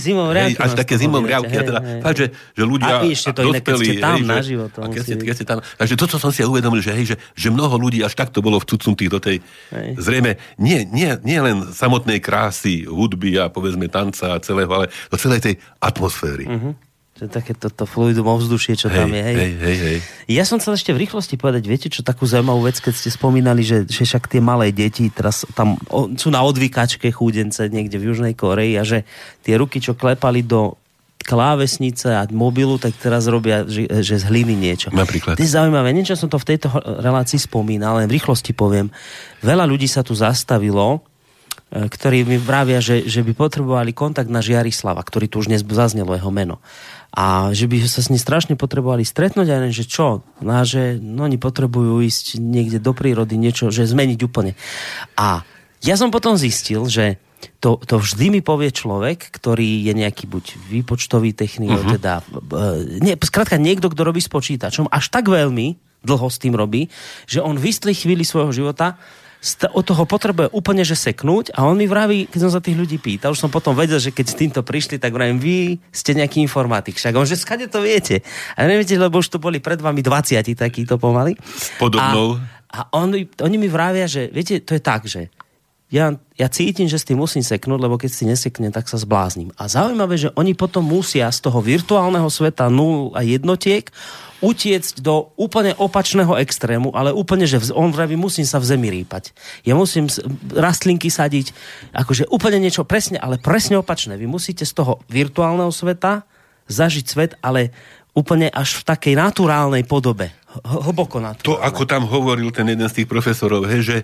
zimomriavky hej, až také a hovoríte, teda, hej, hej. fakt, že, že ľudia A ešte to iné, keď dospelí, ste tam hej, naživo, to a keď ste, keď ste tam, takže toto som si aj uvedomil, že, hej, že, že mnoho ľudí až takto bolo vcucnutých do tej, Hej. zrejme, nie, nie, nie len samotnej krásy, hudby a povedzme tanca a celého, ale do celej tej atmosféry. Mhm. To je také toto fluidum ovzdušie, čo tam je, hej. hej, hej, hej. Ja som chcel ešte v rýchlosti povedať, viete čo, takú zaujímavú vec, keď ste spomínali, že, že však tie malé deti teraz tam o, sú na odvykačke chúdence niekde v Južnej Koreji a že tie ruky, čo klepali do klávesnice a mobilu, tak teraz robia, že, že z hliny niečo. Napríklad. To je zaujímavé, niečo som to v tejto relácii spomínal, len v rýchlosti poviem. Veľa ľudí sa tu zastavilo, e, ktorí mi vravia, že, že by potrebovali kontakt na Žiarislava, ktorý tu už dnes zaznelo jeho meno. A že by sa s ním strašne potrebovali stretnúť a že čo? No, že no, oni potrebujú ísť niekde do prírody, niečo, že zmeniť úplne. A ja som potom zistil, že to, to vždy mi povie človek, ktorý je nejaký buď výpočtový technik, uh-huh. teda, e, nie, skrátka niekto, kto robí s počítačom, až tak veľmi dlho s tým robí, že on v istej chvíli svojho života od toho potrebuje úplne, že seknúť a on mi vraví, keď som sa tých ľudí pýtal, už som potom vedel, že keď s týmto prišli, tak vravím, vy ste nejaký informatik. Však on, že skade to viete. A neviete, lebo už to boli pred vami 20 takýto pomaly. podobnou- A, a on, oni mi vravia, že viete, to je tak, že ja, ja cítim, že s tým musím seknúť, lebo keď si neseknem, tak sa zblázním. A zaujímavé, že oni potom musia z toho virtuálneho sveta nul a jednotiek utiecť do úplne opačného extrému, ale úplne, že on vraví, musím sa v zemi rýpať. Ja musím rastlinky sadiť, akože úplne niečo presne, ale presne opačné. Vy musíte z toho virtuálneho sveta zažiť svet, ale úplne až v takej naturálnej podobe. Hlboko naturálnej. To, ako tam hovoril ten jeden z tých profesorov, hej, že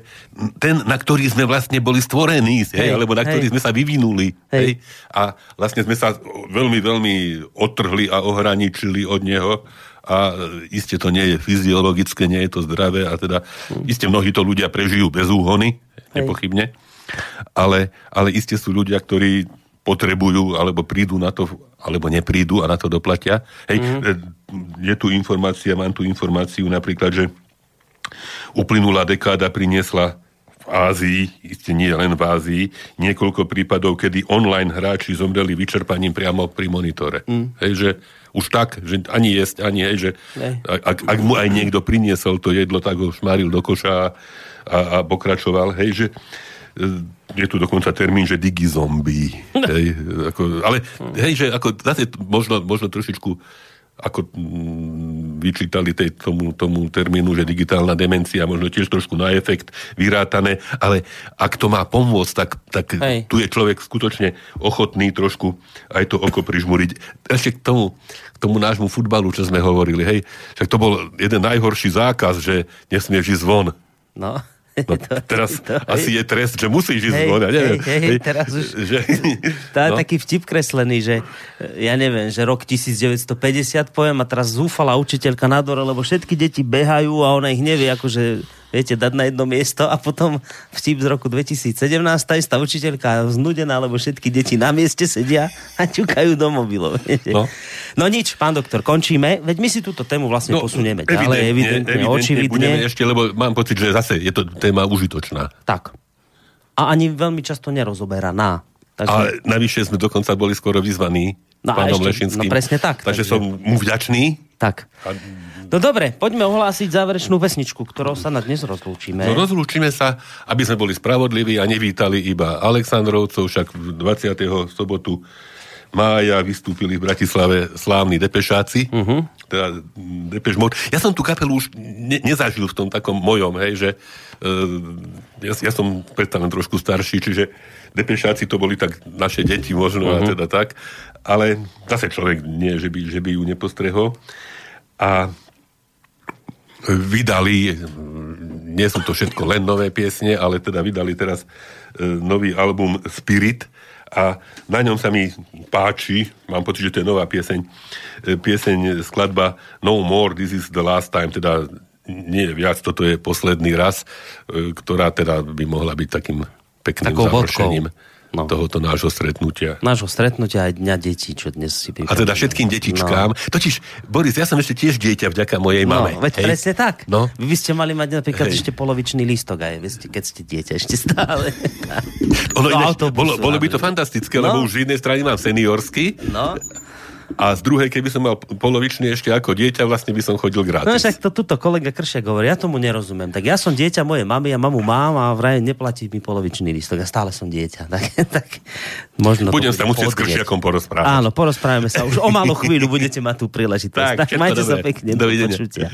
ten, na ktorý sme vlastne boli stvorení, hej, Hej, alebo na ktorý hej. sme sa vyvinuli, hej. Hej. a vlastne sme sa veľmi, veľmi odtrhli a ohraničili od neho a iste to nie je fyziologické, nie je to zdravé a teda iste mnohí to ľudia prežijú bez úhony, nepochybne, ale, ale iste sú ľudia, ktorí potrebujú, alebo prídu na to, alebo neprídu a na to doplatia. Hej, mm. je tu informácia, mám tu informáciu napríklad, že uplynulá dekáda priniesla v Ázii, isté nie len v Ázii, niekoľko prípadov, kedy online hráči zomreli vyčerpaním priamo pri monitore. Mm. Hej, že už tak, že ani jesť, ani hej, že Ne. ak, ak mu aj niekto priniesol to jedlo, tak ho šmaril do koša a, a, pokračoval. Hej, že e, je tu dokonca termín, že digizombie. hej, ako, ale hej, že ako zase možno, možno trošičku ako mm, vyčítali tej, tomu, tomu termínu, že digitálna demencia, možno tiež trošku na efekt vyrátané, ale ak to má pomôcť, tak, tak Hej. tu je človek skutočne ochotný trošku aj to oko prižmuriť. Ešte k tomu, k tomu nášmu futbalu, čo sme hovorili, hej, však to bol jeden najhorší zákaz, že nesmieš ísť von. No. No, teraz asi je trest, že musíš ísť Hej, von, ja neviem. hej, hej, teraz už- Že, To je no. taký vtip kreslený, že e, ja neviem, že rok 1950 poviem a teraz zúfala učiteľka na dore, lebo všetky deti behajú a ona ich nevie akože viete, dať na jedno miesto a potom vtip z roku 2017, tá istá učiteľka znudená, lebo všetky deti na mieste sedia a ťukajú do mobilov. Viete. No. No. nič, pán doktor, končíme. Veď my si túto tému vlastne posunieme ďalej, evidentne, budeme očividne. ešte, lebo mám pocit, že zase je to téma užitočná. Tak. A ani veľmi často nerozoberaná. Takže, A navyše sme dokonca boli skoro vyzvaní No a pánom ešte- Lešinským. no presne tak, Takže, takže- som mu vďačný. tak. No dobre, poďme ohlásiť záverečnú pesničku, ktorou sa na dnes rozlúčime. No rozlúčime sa, aby sme boli spravodliví a nevítali iba Aleksandrovcov, však 20. sobotu mája vystúpili v Bratislave slávni depešáci, uh-huh. teda Depeš. Ja som tú kapelu už ne- nezažil v tom takom mojom, hej, že uh, ja, ja som predsa len trošku starší, čiže Depešáci to boli tak naše deti možno uh-huh. a teda tak, ale zase človek nie, že by, že by ju nepostrehol. A vydali, nie sú to všetko len nové piesne, ale teda vydali teraz e, nový album Spirit a na ňom sa mi páči, mám pocit, že to je nová pieseň, e, pieseň, skladba No More, This is the Last Time, teda nie viac, toto je posledný raz, e, ktorá teda by mohla byť takým pekným Takou završením No. tohoto nášho stretnutia. Nášho stretnutia aj Dňa detí, čo dnes si A teda všetkým detičkám. No. Totiž, Boris, ja som ešte tiež dieťa vďaka mojej No, mame. veď hej? presne tak. No. Vy by ste mali mať napríklad Hej. ešte polovičný lístok aj, vy ste- keď ste dieťa ešte stále. Ono Do ináč, bolo, bolo by to fantastické, No. lebo už z jednej strany mám seniorský No, a z druhej, keby som mal polovičný ešte ako dieťa, vlastne by som chodil no gratis. však to tuto kolega Kršiak hovorí, ja tomu nerozumiem. Tak ja som dieťa mojej mamy a mamu mám a vraj neplatí mi polovičný lístok a stále som dieťa. Tak, tak možno Budem sa musieť s. Kršiakom porozprávať. Áno, porozprávame sa. Už o malú chvíľu budete mať tú príležitosť. Tak, Tak, majte sa pekne. Do Dovidenia. počutia.